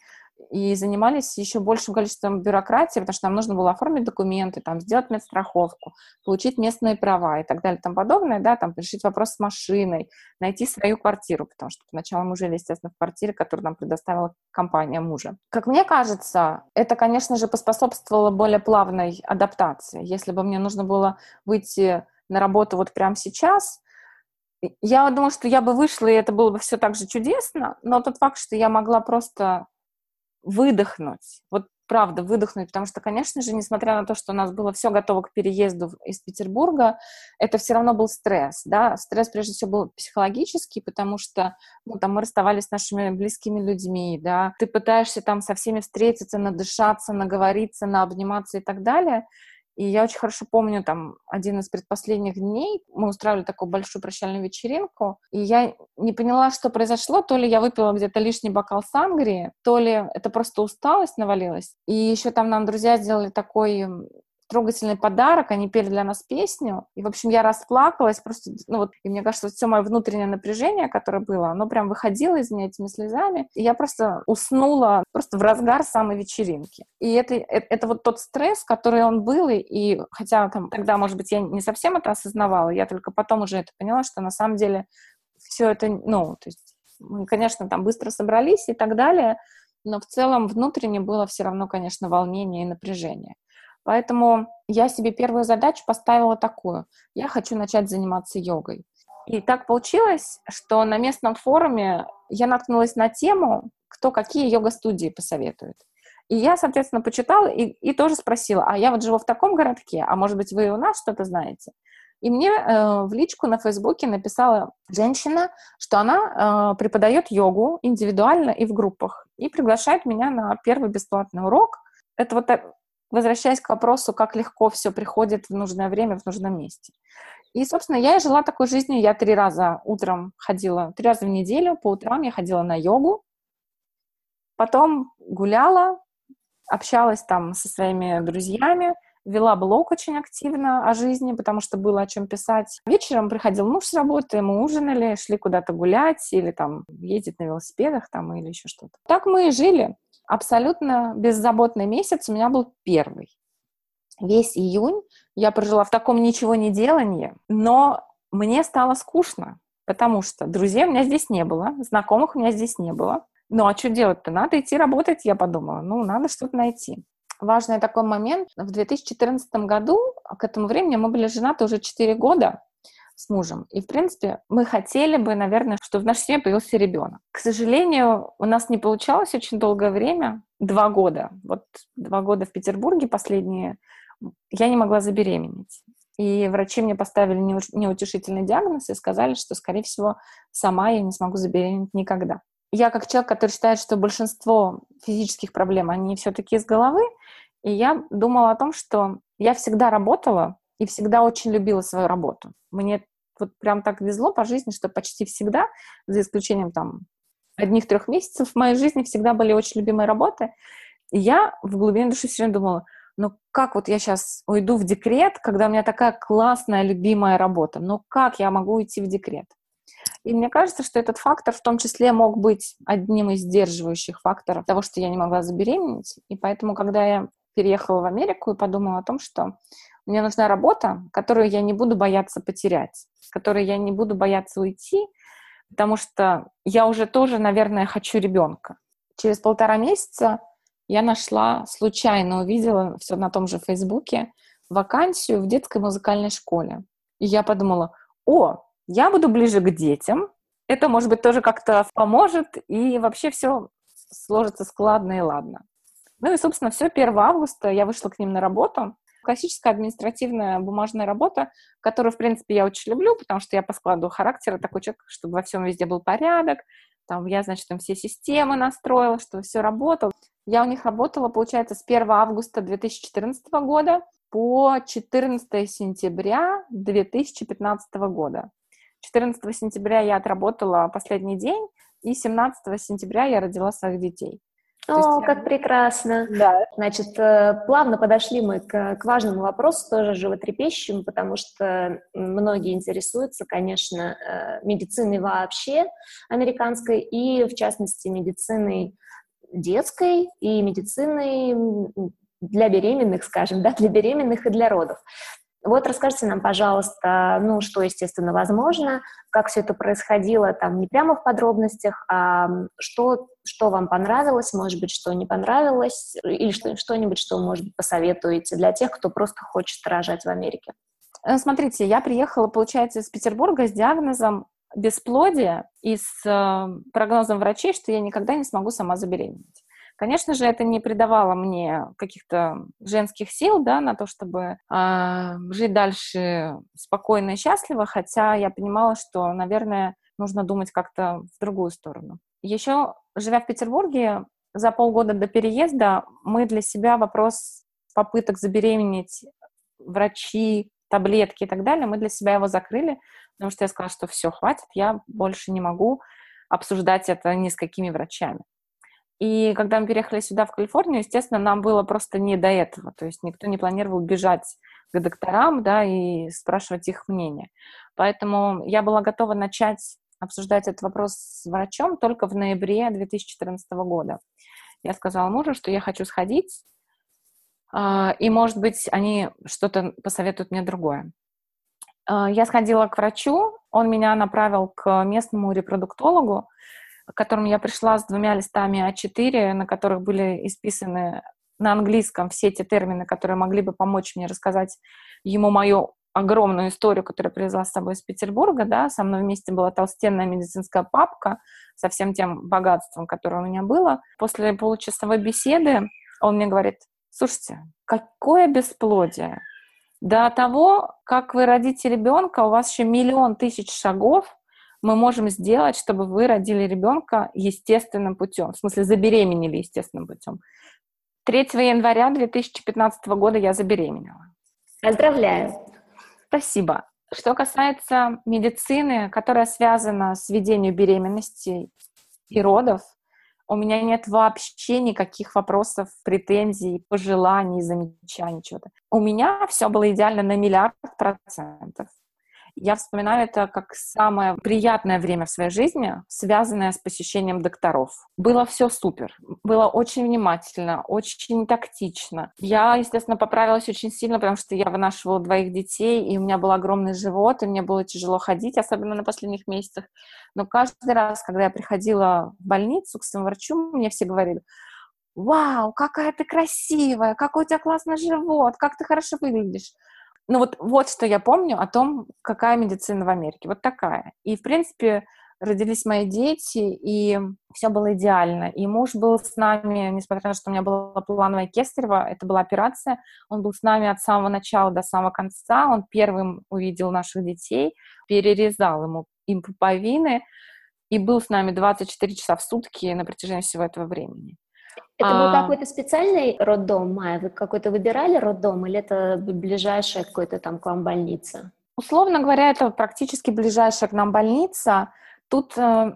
и занимались еще большим количеством бюрократии, потому что нам нужно было оформить документы, там, сделать медстраховку, получить местные права и так далее тому подобное, да, там, решить вопрос с машиной, найти свою квартиру, потому что поначалу мы жили, естественно, в квартире, которую нам предоставила компания мужа. Как мне кажется, это, конечно же, поспособствовало более плавной адаптации. Если бы мне нужно было выйти на работу вот прямо сейчас, я думаю, что я бы вышла, и это было бы все так же чудесно, но тот факт, что я могла просто выдохнуть. Вот правда, выдохнуть, потому что, конечно же, несмотря на то, что у нас было все готово к переезду из Петербурга, это все равно был стресс, да, стресс прежде всего был психологический, потому что, ну, там мы расставались с нашими близкими людьми, да, ты пытаешься там со всеми встретиться, надышаться, наговориться, наобниматься и так далее, и я очень хорошо помню, там, один из предпоследних дней мы устраивали такую большую прощальную вечеринку, и я не поняла, что произошло. То ли я выпила где-то лишний бокал сангрии, то ли это просто усталость навалилась. И еще там нам друзья сделали такой трогательный подарок, они пели для нас песню, и, в общем, я расплакалась просто, ну вот, и мне кажется, все мое внутреннее напряжение, которое было, оно прям выходило из меня этими слезами, и я просто уснула просто в разгар самой вечеринки. И это, это, это вот тот стресс, который он был, и, и хотя там, тогда, может быть, я не совсем это осознавала, я только потом уже это поняла, что на самом деле все это, ну, то есть мы, конечно, там быстро собрались и так далее, но в целом внутренне было все равно, конечно, волнение и напряжение. Поэтому я себе первую задачу поставила такую. Я хочу начать заниматься йогой. И так получилось, что на местном форуме я наткнулась на тему, кто какие йога-студии посоветует. И я, соответственно, почитала и, и тоже спросила, а я вот живу в таком городке, а может быть, вы у нас что-то знаете? И мне э, в личку на Фейсбуке написала женщина, что она э, преподает йогу индивидуально и в группах, и приглашает меня на первый бесплатный урок. Это вот возвращаясь к вопросу, как легко все приходит в нужное время, в нужном месте. И, собственно, я и жила такой жизнью. Я три раза утром ходила, три раза в неделю, по утрам я ходила на йогу, потом гуляла, общалась там со своими друзьями, вела блог очень активно о жизни, потому что было о чем писать. Вечером приходил муж с работы, мы ужинали, шли куда-то гулять или там ездить на велосипедах там или еще что-то. Так мы и жили абсолютно беззаботный месяц у меня был первый. Весь июнь я прожила в таком ничего не делании, но мне стало скучно, потому что друзей у меня здесь не было, знакомых у меня здесь не было. Ну а что делать-то? Надо идти работать, я подумала. Ну, надо что-то найти. Важный такой момент. В 2014 году, к этому времени мы были женаты уже 4 года, с мужем. И, в принципе, мы хотели бы, наверное, чтобы в нашей семье появился ребенок. К сожалению, у нас не получалось очень долгое время, два года. Вот два года в Петербурге последние, я не могла забеременеть. И врачи мне поставили неутешительный диагноз и сказали, что, скорее всего, сама я не смогу забеременеть никогда. Я как человек, который считает, что большинство физических проблем, они все-таки из головы, и я думала о том, что я всегда работала, и всегда очень любила свою работу. Мне вот прям так везло по жизни, что почти всегда, за исключением там одних-трех месяцев, в моей жизни всегда были очень любимые работы. И я в глубине души все время думала, ну как вот я сейчас уйду в декрет, когда у меня такая классная, любимая работа? Ну как я могу уйти в декрет? И мне кажется, что этот фактор в том числе мог быть одним из сдерживающих факторов того, что я не могла забеременеть. И поэтому, когда я переехала в Америку и подумала о том, что мне нужна работа, которую я не буду бояться потерять, с которой я не буду бояться уйти, потому что я уже тоже, наверное, хочу ребенка. Через полтора месяца я нашла, случайно увидела все на том же Фейсбуке, вакансию в детской музыкальной школе. И я подумала, о, я буду ближе к детям, это, может быть, тоже как-то поможет, и вообще все сложится складно и ладно. Ну и, собственно, все, 1 августа я вышла к ним на работу, классическая административная бумажная работа, которую, в принципе, я очень люблю, потому что я по складу характера такой человек, чтобы во всем везде был порядок, там я, значит, там все системы настроила, чтобы все работало. Я у них работала, получается, с 1 августа 2014 года по 14 сентября 2015 года. 14 сентября я отработала последний день, и 17 сентября я родила своих детей. О, как прекрасно. Да. Значит, э, плавно подошли мы к, к важному вопросу, тоже животрепещущему, потому что многие интересуются, конечно, э, медициной вообще американской и, в частности, медициной детской и медициной для беременных, скажем, да, для беременных и для родов. Вот расскажите нам, пожалуйста, ну, что, естественно, возможно, как все это происходило, там, не прямо в подробностях, а что, что вам понравилось, может быть, что не понравилось, или что, что-нибудь, что, может быть, посоветуете для тех, кто просто хочет рожать в Америке. Э, смотрите, я приехала, получается, из Петербурга с диагнозом бесплодия и с э, прогнозом врачей, что я никогда не смогу сама забеременеть. Конечно же, это не придавало мне каких-то женских сил, да, на то, чтобы э, жить дальше спокойно и счастливо, хотя я понимала, что, наверное, нужно думать как-то в другую сторону. Еще, живя в Петербурге, за полгода до переезда мы для себя вопрос попыток забеременеть, врачи, таблетки и так далее, мы для себя его закрыли, потому что я сказала, что все, хватит, я больше не могу обсуждать это ни с какими врачами. И когда мы переехали сюда, в Калифорнию, естественно, нам было просто не до этого. То есть никто не планировал бежать к докторам, да, и спрашивать их мнение. Поэтому я была готова начать обсуждать этот вопрос с врачом только в ноябре 2014 года. Я сказала мужу, что я хочу сходить, а, и, может быть, они что-то посоветуют мне другое. А, я сходила к врачу, он меня направил к местному репродуктологу, к которому я пришла с двумя листами А4, на которых были исписаны на английском все те термины, которые могли бы помочь мне рассказать ему мою огромную историю, которую привезла с собой из Петербурга, да, со мной вместе была толстенная медицинская папка со всем тем богатством, которое у меня было. После получасовой беседы он мне говорит, слушайте, какое бесплодие. До того, как вы родите ребенка, у вас еще миллион тысяч шагов, мы можем сделать, чтобы вы родили ребенка естественным путем, в смысле забеременели естественным путем. 3 января 2015 года я забеременела. Поздравляю. Спасибо. Что касается медицины, которая связана с ведением беременности и родов, у меня нет вообще никаких вопросов, претензий, пожеланий, замечаний, чего-то. У меня все было идеально на миллиард процентов. Я вспоминаю это как самое приятное время в своей жизни, связанное с посещением докторов. Было все супер. Было очень внимательно, очень тактично. Я, естественно, поправилась очень сильно, потому что я вынашивала двоих детей, и у меня был огромный живот, и мне было тяжело ходить, особенно на последних месяцах. Но каждый раз, когда я приходила в больницу к своему врачу, мне все говорили, вау, какая ты красивая, какой у тебя классный живот, как ты хорошо выглядишь. Ну вот, вот что я помню о том, какая медицина в Америке. Вот такая. И, в принципе, родились мои дети, и все было идеально. И муж был с нами, несмотря на то, что у меня была плановая кесарева, это была операция, он был с нами от самого начала до самого конца, он первым увидел наших детей, перерезал ему им пуповины, и был с нами 24 часа в сутки на протяжении всего этого времени. Это был а. какой-то специальный роддом, Майя? Вы какой-то выбирали роддом или это ближайшая какой-то там к вам больница? Условно говоря, это практически ближайшая к нам больница. Тут э,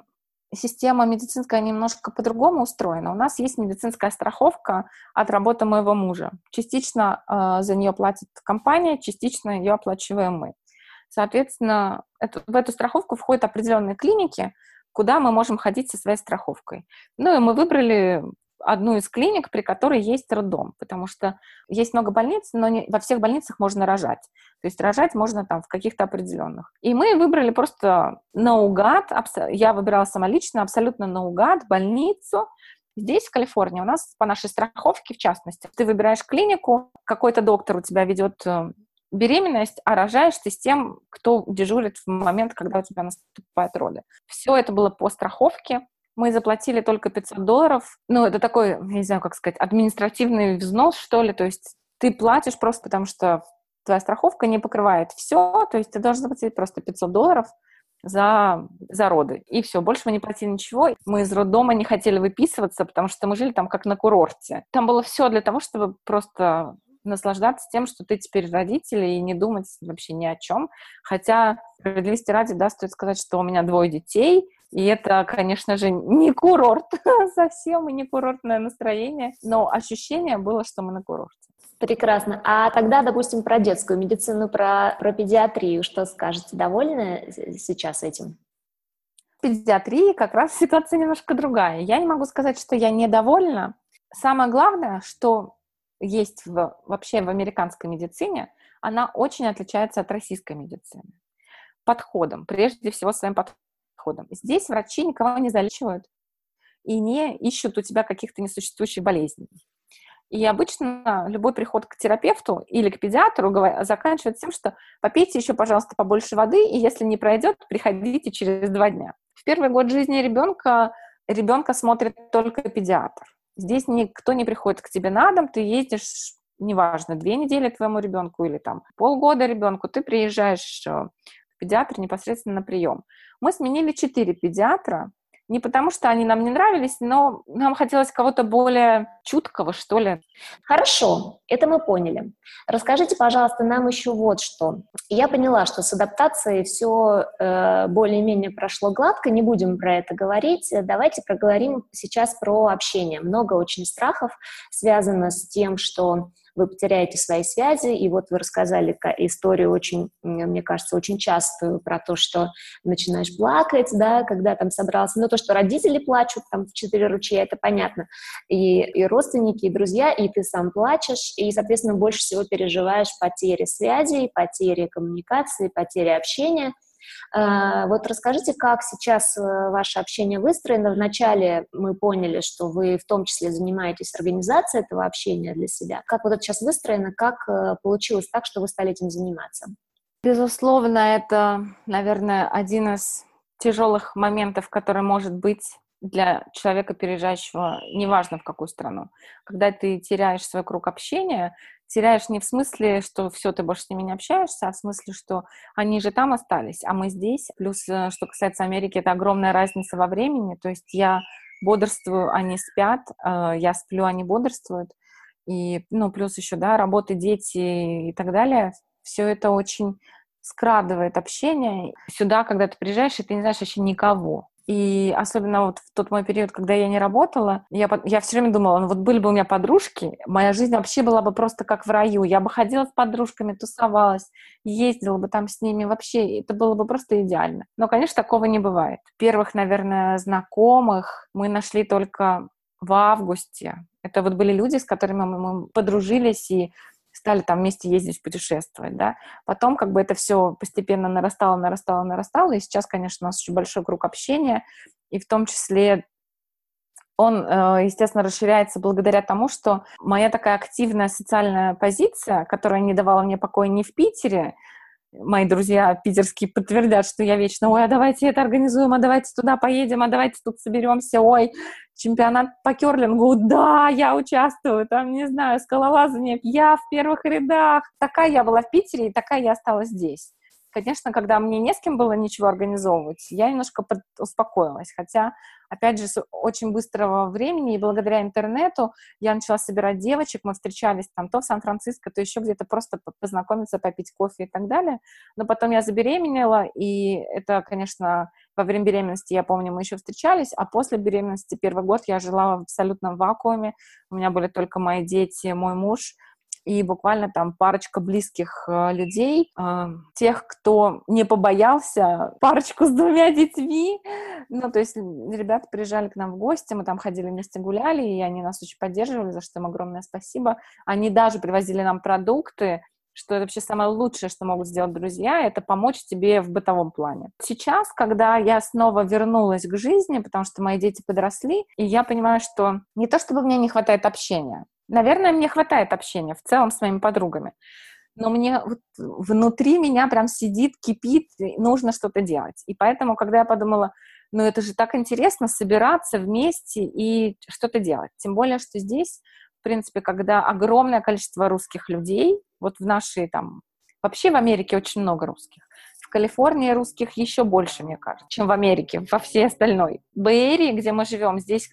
система медицинская немножко по-другому устроена. У нас есть медицинская страховка от работы моего мужа. Частично э, за нее платит компания, частично ее оплачиваем мы. Соответственно, это, в эту страховку входят определенные клиники, куда мы можем ходить со своей страховкой. Ну и мы выбрали одну из клиник, при которой есть роддом, потому что есть много больниц, но не во всех больницах можно рожать. То есть рожать можно там в каких-то определенных. И мы выбрали просто наугад, я выбирала сама лично, абсолютно наугад больницу, Здесь, в Калифорнии, у нас по нашей страховке, в частности, ты выбираешь клинику, какой-то доктор у тебя ведет э, беременность, а рожаешь ты с тем, кто дежурит в момент, когда у тебя наступают роды. Все это было по страховке, мы заплатили только 500 долларов. Ну, это такой, не знаю, как сказать, административный взнос, что ли. То есть ты платишь просто потому, что твоя страховка не покрывает все. То есть ты должен заплатить просто 500 долларов. за, за роды. И все, больше мы не платили ничего. Мы из роддома не хотели выписываться, потому что мы жили там как на курорте. Там было все для того, чтобы просто наслаждаться тем, что ты теперь родитель, и не думать вообще ни о чем. Хотя, справедливости ради, да, стоит сказать, что у меня двое детей, и это, конечно же, не курорт совсем, и не курортное настроение, но ощущение было, что мы на курорте. Прекрасно. А тогда, допустим, про детскую медицину, про, про педиатрию, что скажете? Довольны сейчас этим? В педиатрии как раз ситуация немножко другая. Я не могу сказать, что я недовольна. Самое главное, что есть в, вообще в американской медицине, она очень отличается от российской медицины. Подходом, прежде всего своим подходом. Здесь врачи никого не залечивают и не ищут у тебя каких-то несуществующих болезней. И обычно любой приход к терапевту или к педиатру заканчивается тем, что попейте еще, пожалуйста, побольше воды, и если не пройдет, приходите через два дня. В первый год жизни ребенка ребенка смотрит только педиатр. Здесь никто не приходит к тебе на дом, ты ездишь, неважно, две недели твоему ребенку или там полгода ребенку, ты приезжаешь к педиатру непосредственно на прием. Мы сменили четыре педиатра, не потому, что они нам не нравились, но нам хотелось кого-то более чуткого, что ли. Хорошо, это мы поняли. Расскажите, пожалуйста, нам еще вот что. Я поняла, что с адаптацией все э, более-менее прошло гладко, не будем про это говорить. Давайте проговорим сейчас про общение. Много очень страхов связано с тем, что вы потеряете свои связи, и вот вы рассказали историю очень, мне кажется, очень частую про то, что начинаешь плакать, да, когда там собрался, ну, то, что родители плачут там в четыре ручья, это понятно, и, и родственники, и друзья, и ты сам плачешь, и, соответственно, больше всего переживаешь потери связи, потери коммуникации, потери общения – вот расскажите, как сейчас э, ваше общение выстроено. Вначале мы поняли, что вы в том числе занимаетесь организацией этого общения для себя. Как вот это сейчас выстроено, как э, получилось так, что вы стали этим заниматься? Безусловно, это, наверное, один из тяжелых моментов, который может быть для человека, переезжающего, неважно в какую страну. Когда ты теряешь свой круг общения, теряешь не в смысле, что все, ты больше с ними не общаешься, а в смысле, что они же там остались, а мы здесь. Плюс, э, что касается Америки, это огромная разница во времени. То есть я бодрствую, они спят, э, я сплю, они бодрствуют. И, ну, плюс еще, да, работы, дети и так далее. Все это очень скрадывает общение. Сюда, когда ты приезжаешь, и ты не знаешь вообще никого. И особенно вот в тот мой период, когда я не работала, я, я все время думала, ну вот были бы у меня подружки, моя жизнь вообще была бы просто как в раю. Я бы ходила с подружками, тусовалась, ездила бы там с ними. Вообще, это было бы просто идеально. Но, конечно, такого не бывает. Первых, наверное, знакомых мы нашли только в августе. Это вот были люди, с которыми мы подружились и стали там вместе ездить, путешествовать, да. Потом как бы это все постепенно нарастало, нарастало, нарастало, и сейчас, конечно, у нас очень большой круг общения, и в том числе он, э, естественно, расширяется благодаря тому, что моя такая активная социальная позиция, которая не давала мне покоя ни в Питере, мои друзья питерские подтвердят, что я вечно, ой, а давайте это организуем, а давайте туда поедем, а давайте тут соберемся, ой, чемпионат по керлингу, да, я участвую, там, не знаю, скалолазание, я в первых рядах. Такая я была в Питере, и такая я осталась здесь. Конечно, когда мне не с кем было ничего организовывать, я немножко успокоилась. Хотя, опять же, с очень быстрого времени и благодаря интернету я начала собирать девочек, мы встречались там то в Сан-Франциско, то еще где-то просто познакомиться, попить кофе и так далее. Но потом я забеременела, и это, конечно, во время беременности, я помню, мы еще встречались, а после беременности первый год я жила в абсолютном вакууме. У меня были только мои дети, мой муж — и буквально там парочка близких э, людей, э, тех, кто не побоялся, парочку с двумя детьми. Ну, то есть ребята приезжали к нам в гости, мы там ходили вместе гуляли, и они нас очень поддерживали, за что им огромное спасибо. Они даже привозили нам продукты, что это вообще самое лучшее, что могут сделать друзья, это помочь тебе в бытовом плане. Сейчас, когда я снова вернулась к жизни, потому что мои дети подросли, и я понимаю, что не то чтобы мне не хватает общения, Наверное, мне хватает общения в целом с моими подругами. Но мне вот внутри меня прям сидит, кипит, нужно что-то делать. И поэтому, когда я подумала, ну это же так интересно собираться вместе и что-то делать. Тем более, что здесь, в принципе, когда огромное количество русских людей, вот в нашей там, вообще в Америке очень много русских, в Калифорнии русских еще больше, мне кажется, чем в Америке, во всей остальной. В Бэйрии, где мы живем, здесь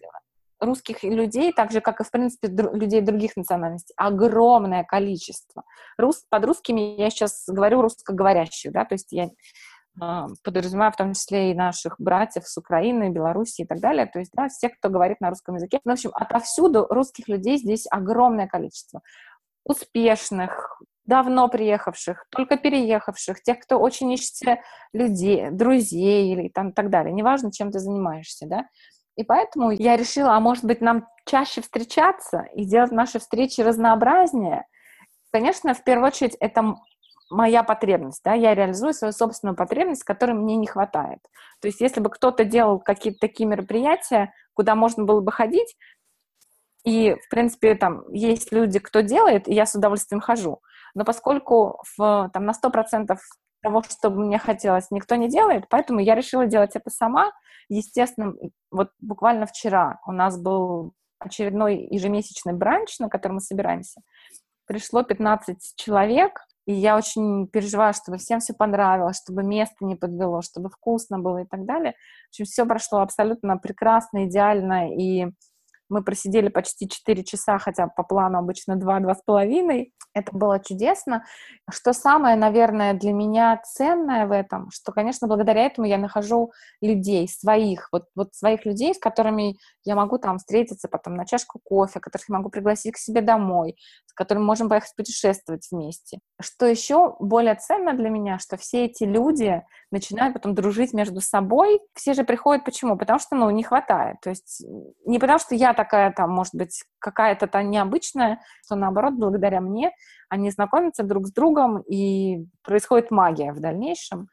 русских людей, так же, как и, в принципе, дру- людей других национальностей, огромное количество. Рус, под русскими я сейчас говорю русскоговорящих, да, то есть я э, подразумеваю в том числе и наших братьев с Украины, Белоруссии и так далее, то есть, да, всех, кто говорит на русском языке. Ну, в общем, отовсюду русских людей здесь огромное количество. Успешных, давно приехавших, только переехавших, тех, кто очень ищет людей, друзей или там так далее. Неважно, чем ты занимаешься, да. И поэтому я решила, а может быть, нам чаще встречаться и делать наши встречи разнообразнее. Конечно, в первую очередь, это моя потребность, да, я реализую свою собственную потребность, которой мне не хватает. То есть, если бы кто-то делал какие-то такие мероприятия, куда можно было бы ходить, и, в принципе, там есть люди, кто делает, и я с удовольствием хожу. Но поскольку в, там, на 100% того, что мне хотелось, никто не делает, поэтому я решила делать это сама. Естественно, вот буквально вчера у нас был очередной ежемесячный бранч, на котором мы собираемся. Пришло 15 человек, и я очень переживаю, чтобы всем все понравилось, чтобы место не подвело, чтобы вкусно было и так далее. В общем, все прошло абсолютно прекрасно, идеально, и мы просидели почти 4 часа, хотя по плану обычно 2-2,5. Это было чудесно. Что самое, наверное, для меня ценное в этом, что, конечно, благодаря этому я нахожу людей, своих, вот, вот своих людей, с которыми я могу там встретиться потом на чашку кофе, которых я могу пригласить к себе домой, с которыми можем поехать путешествовать вместе. Что еще более ценно для меня, что все эти люди начинают потом дружить между собой. Все же приходят почему? Потому что, ну, не хватает. То есть не потому что я такая там, может быть, какая-то там необычная, что наоборот, благодаря мне они знакомятся друг с другом, и происходит магия в дальнейшем.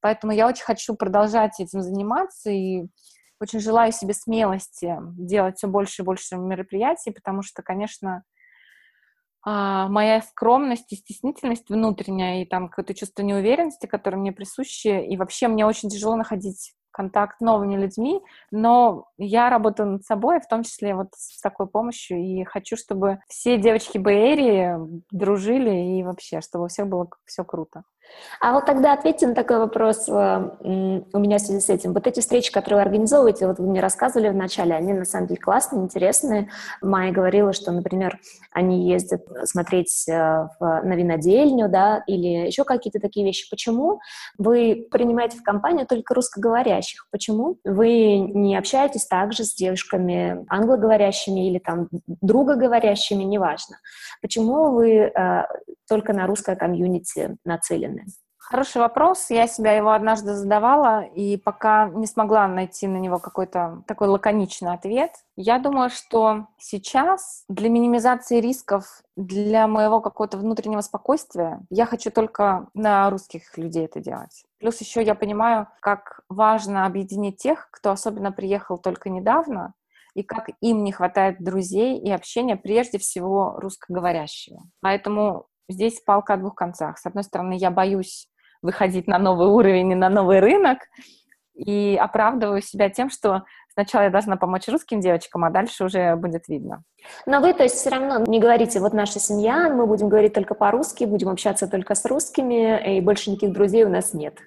Поэтому я очень хочу продолжать этим заниматься, и очень желаю себе смелости делать все больше и больше мероприятий, потому что, конечно, а, моя скромность и стеснительность внутренняя, и там какое-то чувство неуверенности, которое мне присуще, и вообще мне очень тяжело находить контакт с новыми людьми, но я работаю над собой, в том числе вот с такой помощью, и хочу, чтобы все девочки Бэйри дружили, и вообще, чтобы у всех было все круто. А вот тогда ответьте на такой вопрос э, у меня в связи с этим. Вот эти встречи, которые вы организовываете, вот вы мне рассказывали вначале, они на самом деле классные, интересные. Майя говорила, что, например, они ездят смотреть э, в, на винодельню, да, или еще какие-то такие вещи. Почему вы принимаете в компанию только русскоговорящих? Почему вы не общаетесь также с девушками англоговорящими или там другоговорящими, неважно? Почему вы э, только на русское комьюнити нацелены? Хороший вопрос. Я себя его однажды задавала и пока не смогла найти на него какой-то такой лаконичный ответ. Я думаю, что сейчас для минимизации рисков, для моего какого-то внутреннего спокойствия, я хочу только на русских людей это делать. Плюс еще я понимаю, как важно объединить тех, кто особенно приехал только недавно, и как им не хватает друзей и общения, прежде всего русскоговорящего. Поэтому здесь палка о двух концах. С одной стороны, я боюсь выходить на новый уровень и на новый рынок, и оправдываю себя тем, что сначала я должна помочь русским девочкам, а дальше уже будет видно. Но вы, то есть, все равно не говорите, вот наша семья, мы будем говорить только по-русски, будем общаться только с русскими, и больше никаких друзей у нас нет.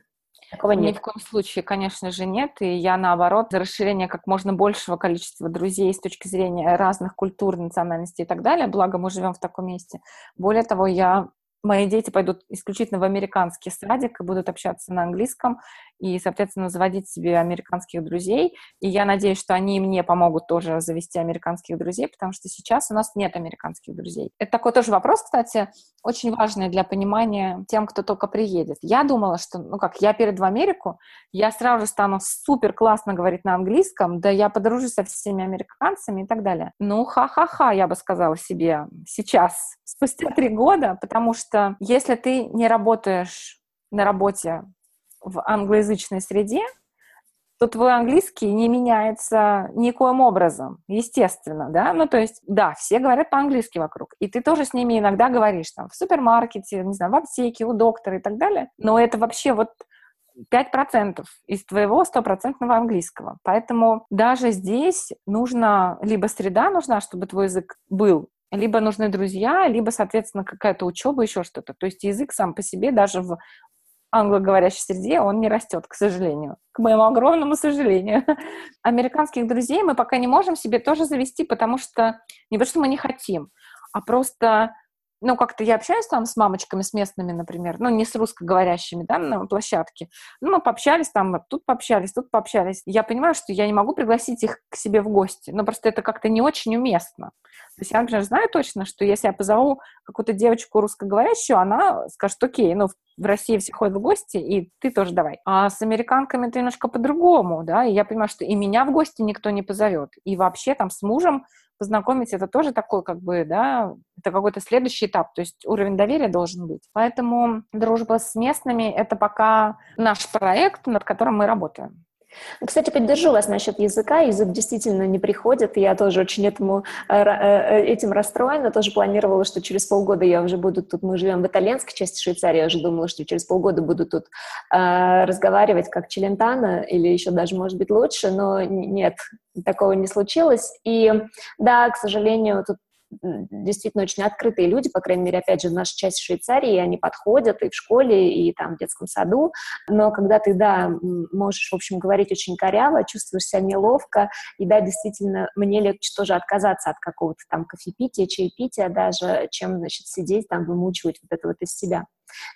Такого нет. Ни в коем случае, конечно же, нет. И я, наоборот, за расширение как можно большего количества друзей с точки зрения разных культур, национальностей и так далее. Благо, мы живем в таком месте. Более того, я мои дети пойдут исключительно в американский садик и будут общаться на английском и, соответственно, заводить себе американских друзей. И я надеюсь, что они мне помогут тоже завести американских друзей, потому что сейчас у нас нет американских друзей. Это такой тоже вопрос, кстати, очень важный для понимания тем, кто только приедет. Я думала, что, ну как, я перейду в Америку, я сразу же стану супер классно говорить на английском, да я подружусь со всеми американцами и так далее. Ну, ха-ха-ха, я бы сказала себе сейчас, спустя три года, потому что если ты не работаешь на работе в англоязычной среде, то твой английский не меняется никоим образом, естественно, да, ну, то есть, да, все говорят по-английски вокруг, и ты тоже с ними иногда говоришь, там, в супермаркете, не знаю, в аптеке, у доктора и так далее, но это вообще вот 5% из твоего стопроцентного английского. Поэтому даже здесь нужно, либо среда нужна, чтобы твой язык был, либо нужны друзья, либо, соответственно, какая-то учеба, еще что-то. То есть язык сам по себе даже в англоговорящей среде он не растет, к сожалению. К моему огромному сожалению. Американских друзей мы пока не можем себе тоже завести, потому что не то, что мы не хотим, а просто ну, как-то я общаюсь там с мамочками, с местными, например, ну, не с русскоговорящими, да, на площадке. Ну, мы пообщались там, тут пообщались, тут пообщались. Я понимаю, что я не могу пригласить их к себе в гости, но просто это как-то не очень уместно. То есть я, например, знаю точно, что если я позову какую-то девочку русскоговорящую, она скажет, окей, ну, в России все ходят в гости, и ты тоже давай. А с американками это немножко по-другому, да, и я понимаю, что и меня в гости никто не позовет. И вообще там с мужем познакомить, это тоже такой, как бы, да, это какой-то следующий этап, то есть уровень доверия должен быть. Поэтому дружба с местными — это пока наш проект, над которым мы работаем. Кстати, поддержу вас насчет языка. Язык действительно не приходит. Я тоже очень этому, э, э, этим расстроена. Тоже планировала, что через полгода я уже буду тут... Мы живем в итальянской части Швейцарии. Я уже думала, что через полгода буду тут э, разговаривать как челентано или еще даже, может быть, лучше. Но нет, такого не случилось. И да, к сожалению, тут действительно очень открытые люди, по крайней мере, опять же, в нашу часть Швейцарии, они подходят и в школе, и там в детском саду, но когда ты, да, можешь, в общем, говорить очень коряво, чувствуешь себя неловко, и да, действительно, мне легче тоже отказаться от какого-то там кофепития, чаепития даже, чем, значит, сидеть там, вымучивать вот это вот из себя.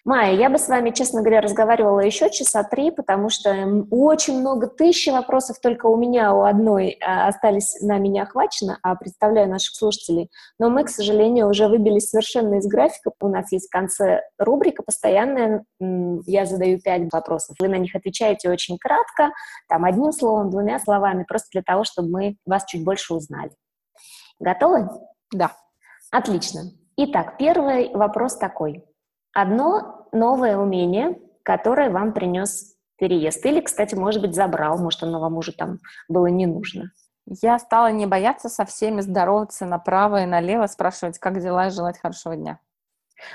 Майя, я бы с вами, честно говоря, разговаривала еще часа три, потому что очень много тысяч вопросов только у меня, у одной а, остались на меня охвачены, а представляю наших слушателей. Но мы, к сожалению, уже выбились совершенно из графика. У нас есть в конце рубрика постоянная, я задаю пять вопросов. Вы на них отвечаете очень кратко, там одним словом, двумя словами, просто для того, чтобы мы вас чуть больше узнали. Готовы? Да. Отлично. Итак, первый вопрос такой. Одно новое умение, которое вам принес переезд. Или, кстати, может быть, забрал, может, оно вам уже там было не нужно. Я стала не бояться со всеми здороваться направо и налево, спрашивать, как дела и желать хорошего дня.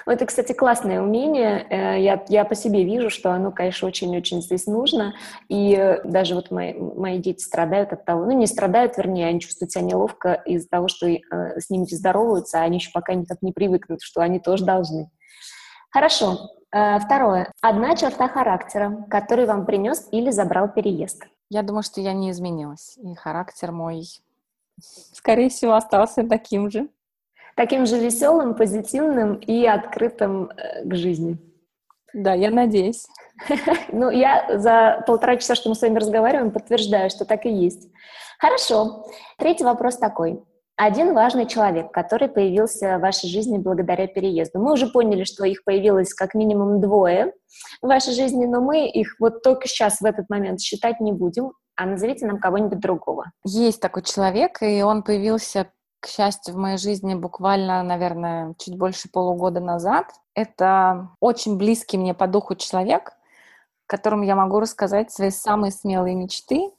Это, кстати, классное умение. Э, я, я по себе вижу, что оно, конечно, очень-очень здесь нужно. И даже вот мои, мои дети страдают от того, ну, не страдают, вернее, они чувствуют себя неловко из-за того, что э, с ними здороваются, а они еще пока никак не привыкнут, что они тоже должны. Хорошо. Э, второе. Одна черта характера, который вам принес или забрал переезд. Я думаю, что я не изменилась. И характер мой, скорее всего, остался таким же. Таким же веселым, позитивным и открытым э, к жизни. Да, я надеюсь. Ну, я за полтора часа, что мы с вами разговариваем, подтверждаю, что так и есть. Хорошо. Третий вопрос такой один важный человек, который появился в вашей жизни благодаря переезду. Мы уже поняли, что их появилось как минимум двое в вашей жизни, но мы их вот только сейчас в этот момент считать не будем, а назовите нам кого-нибудь другого. Есть такой человек, и он появился к счастью, в моей жизни буквально, наверное, чуть больше полугода назад. Это очень близкий мне по духу человек, которому я могу рассказать свои самые смелые мечты,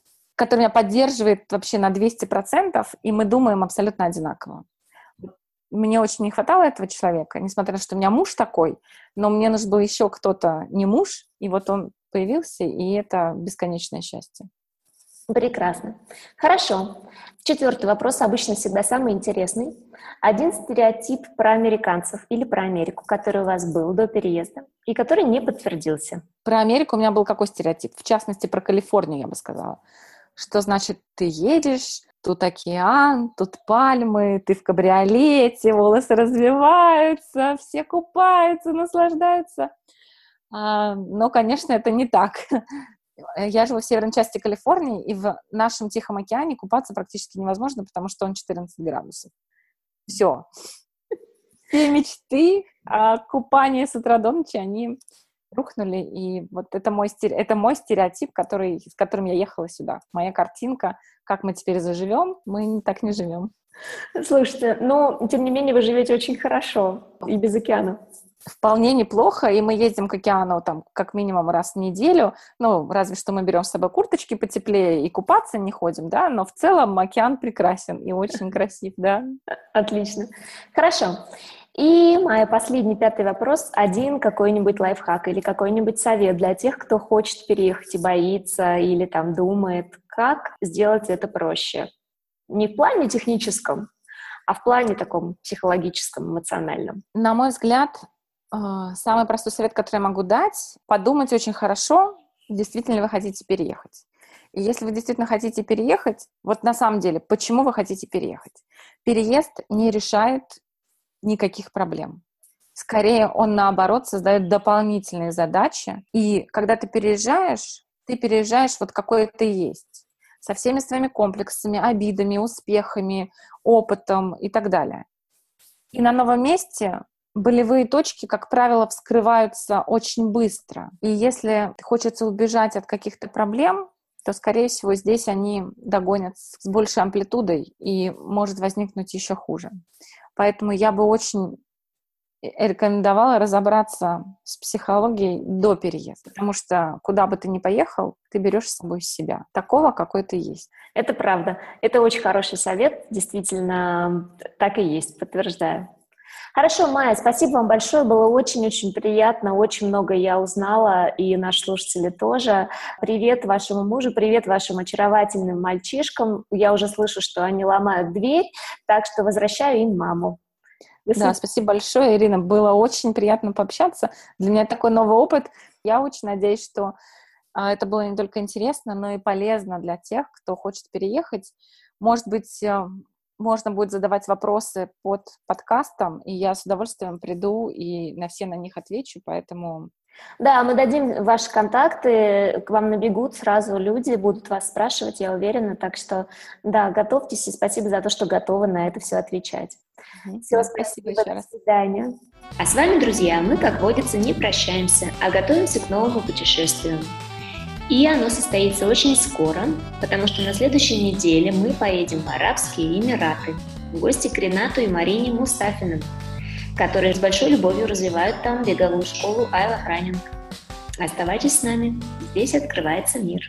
который меня поддерживает вообще на 200%, и мы думаем абсолютно одинаково. Мне очень не хватало этого человека, несмотря на то, что у меня муж такой, но мне нужен был еще кто-то не муж, и вот он появился, и это бесконечное счастье. Прекрасно. Хорошо. Четвертый вопрос обычно всегда самый интересный. Один стереотип про американцев или про Америку, который у вас был до переезда и который не подтвердился. Про Америку у меня был какой стереотип? В частности, про Калифорнию, я бы сказала что значит ты едешь, тут океан, тут пальмы, ты в кабриолете, волосы развиваются, все купаются, наслаждаются. А, но, конечно, это не так. Я живу в северной части Калифорнии, и в нашем Тихом океане купаться практически невозможно, потому что он 14 градусов. Все. Все мечты о купании с утра до ночи, они рухнули, и вот это мой, это мой стереотип, который, с которым я ехала сюда. Моя картинка, как мы теперь заживем, мы так не живем. Слушайте, но тем не менее вы живете очень хорошо и без океана. Вполне неплохо, и мы ездим к океану там как минимум раз в неделю, ну, разве что мы берем с собой курточки потеплее и купаться не ходим, да, но в целом океан прекрасен и очень красив, да. Отлично. Хорошо. И мой последний, пятый вопрос. Один какой-нибудь лайфхак или какой-нибудь совет для тех, кто хочет переехать и боится, или там думает, как сделать это проще. Не в плане техническом, а в плане таком психологическом, эмоциональном. На мой взгляд, А, самый простой совет, который я могу дать, подумать очень хорошо, действительно вы хотите переехать. И если вы действительно хотите переехать, вот на самом деле, почему вы хотите переехать? Переезд не решает никаких проблем. Скорее, он, наоборот, создает дополнительные задачи. И когда ты переезжаешь, ты переезжаешь вот какой ты есть. Со всеми своими комплексами, обидами, успехами, опытом и так далее. И на новом месте болевые точки, как правило, вскрываются очень быстро. И если хочется убежать от каких-то проблем, то, скорее всего, здесь они догонят с большей амплитудой и может возникнуть еще хуже. Поэтому я бы очень рекомендовала разобраться с психологией до переезда, потому что куда бы ты ни поехал, ты берешь с собой себя, такого, какой ты есть. Это правда. Это очень хороший совет, действительно, так и есть, подтверждаю. Хорошо, Майя, спасибо вам большое. Было очень-очень приятно. Очень много я узнала, и наши слушатели тоже. Привет вашему мужу, привет вашим очаровательным мальчишкам. Я уже слышу, что они ломают дверь, так что возвращаю им маму. Да, спасибо большое, Ирина. Было очень приятно пообщаться. Для меня такой новый опыт. Я очень надеюсь, что а, это было не только интересно, но и полезно для тех, кто хочет переехать. Может быть, э, можно будет задавать вопросы под подкастом, и я с удовольствием приду и на все на них отвечу, поэтому... Да, мы дадим ваши контакты, к вам набегут сразу люди, будут вас спрашивать, я уверена, так что, да, готовьтесь, и спасибо за то, что готовы на это все отвечать. Все, спасибо, еще до раз. свидания. А с вами, друзья, мы, как водится, не прощаемся, а готовимся к новому путешествию. И оно состоится очень скоро, потому что на следующей неделе мы поедем в Арабские Эмираты в гости к Ренату и Марине Мустафиным, которые с большой любовью развивают там беговую школу Айла Хранинг. Оставайтесь с нами, здесь открывается мир.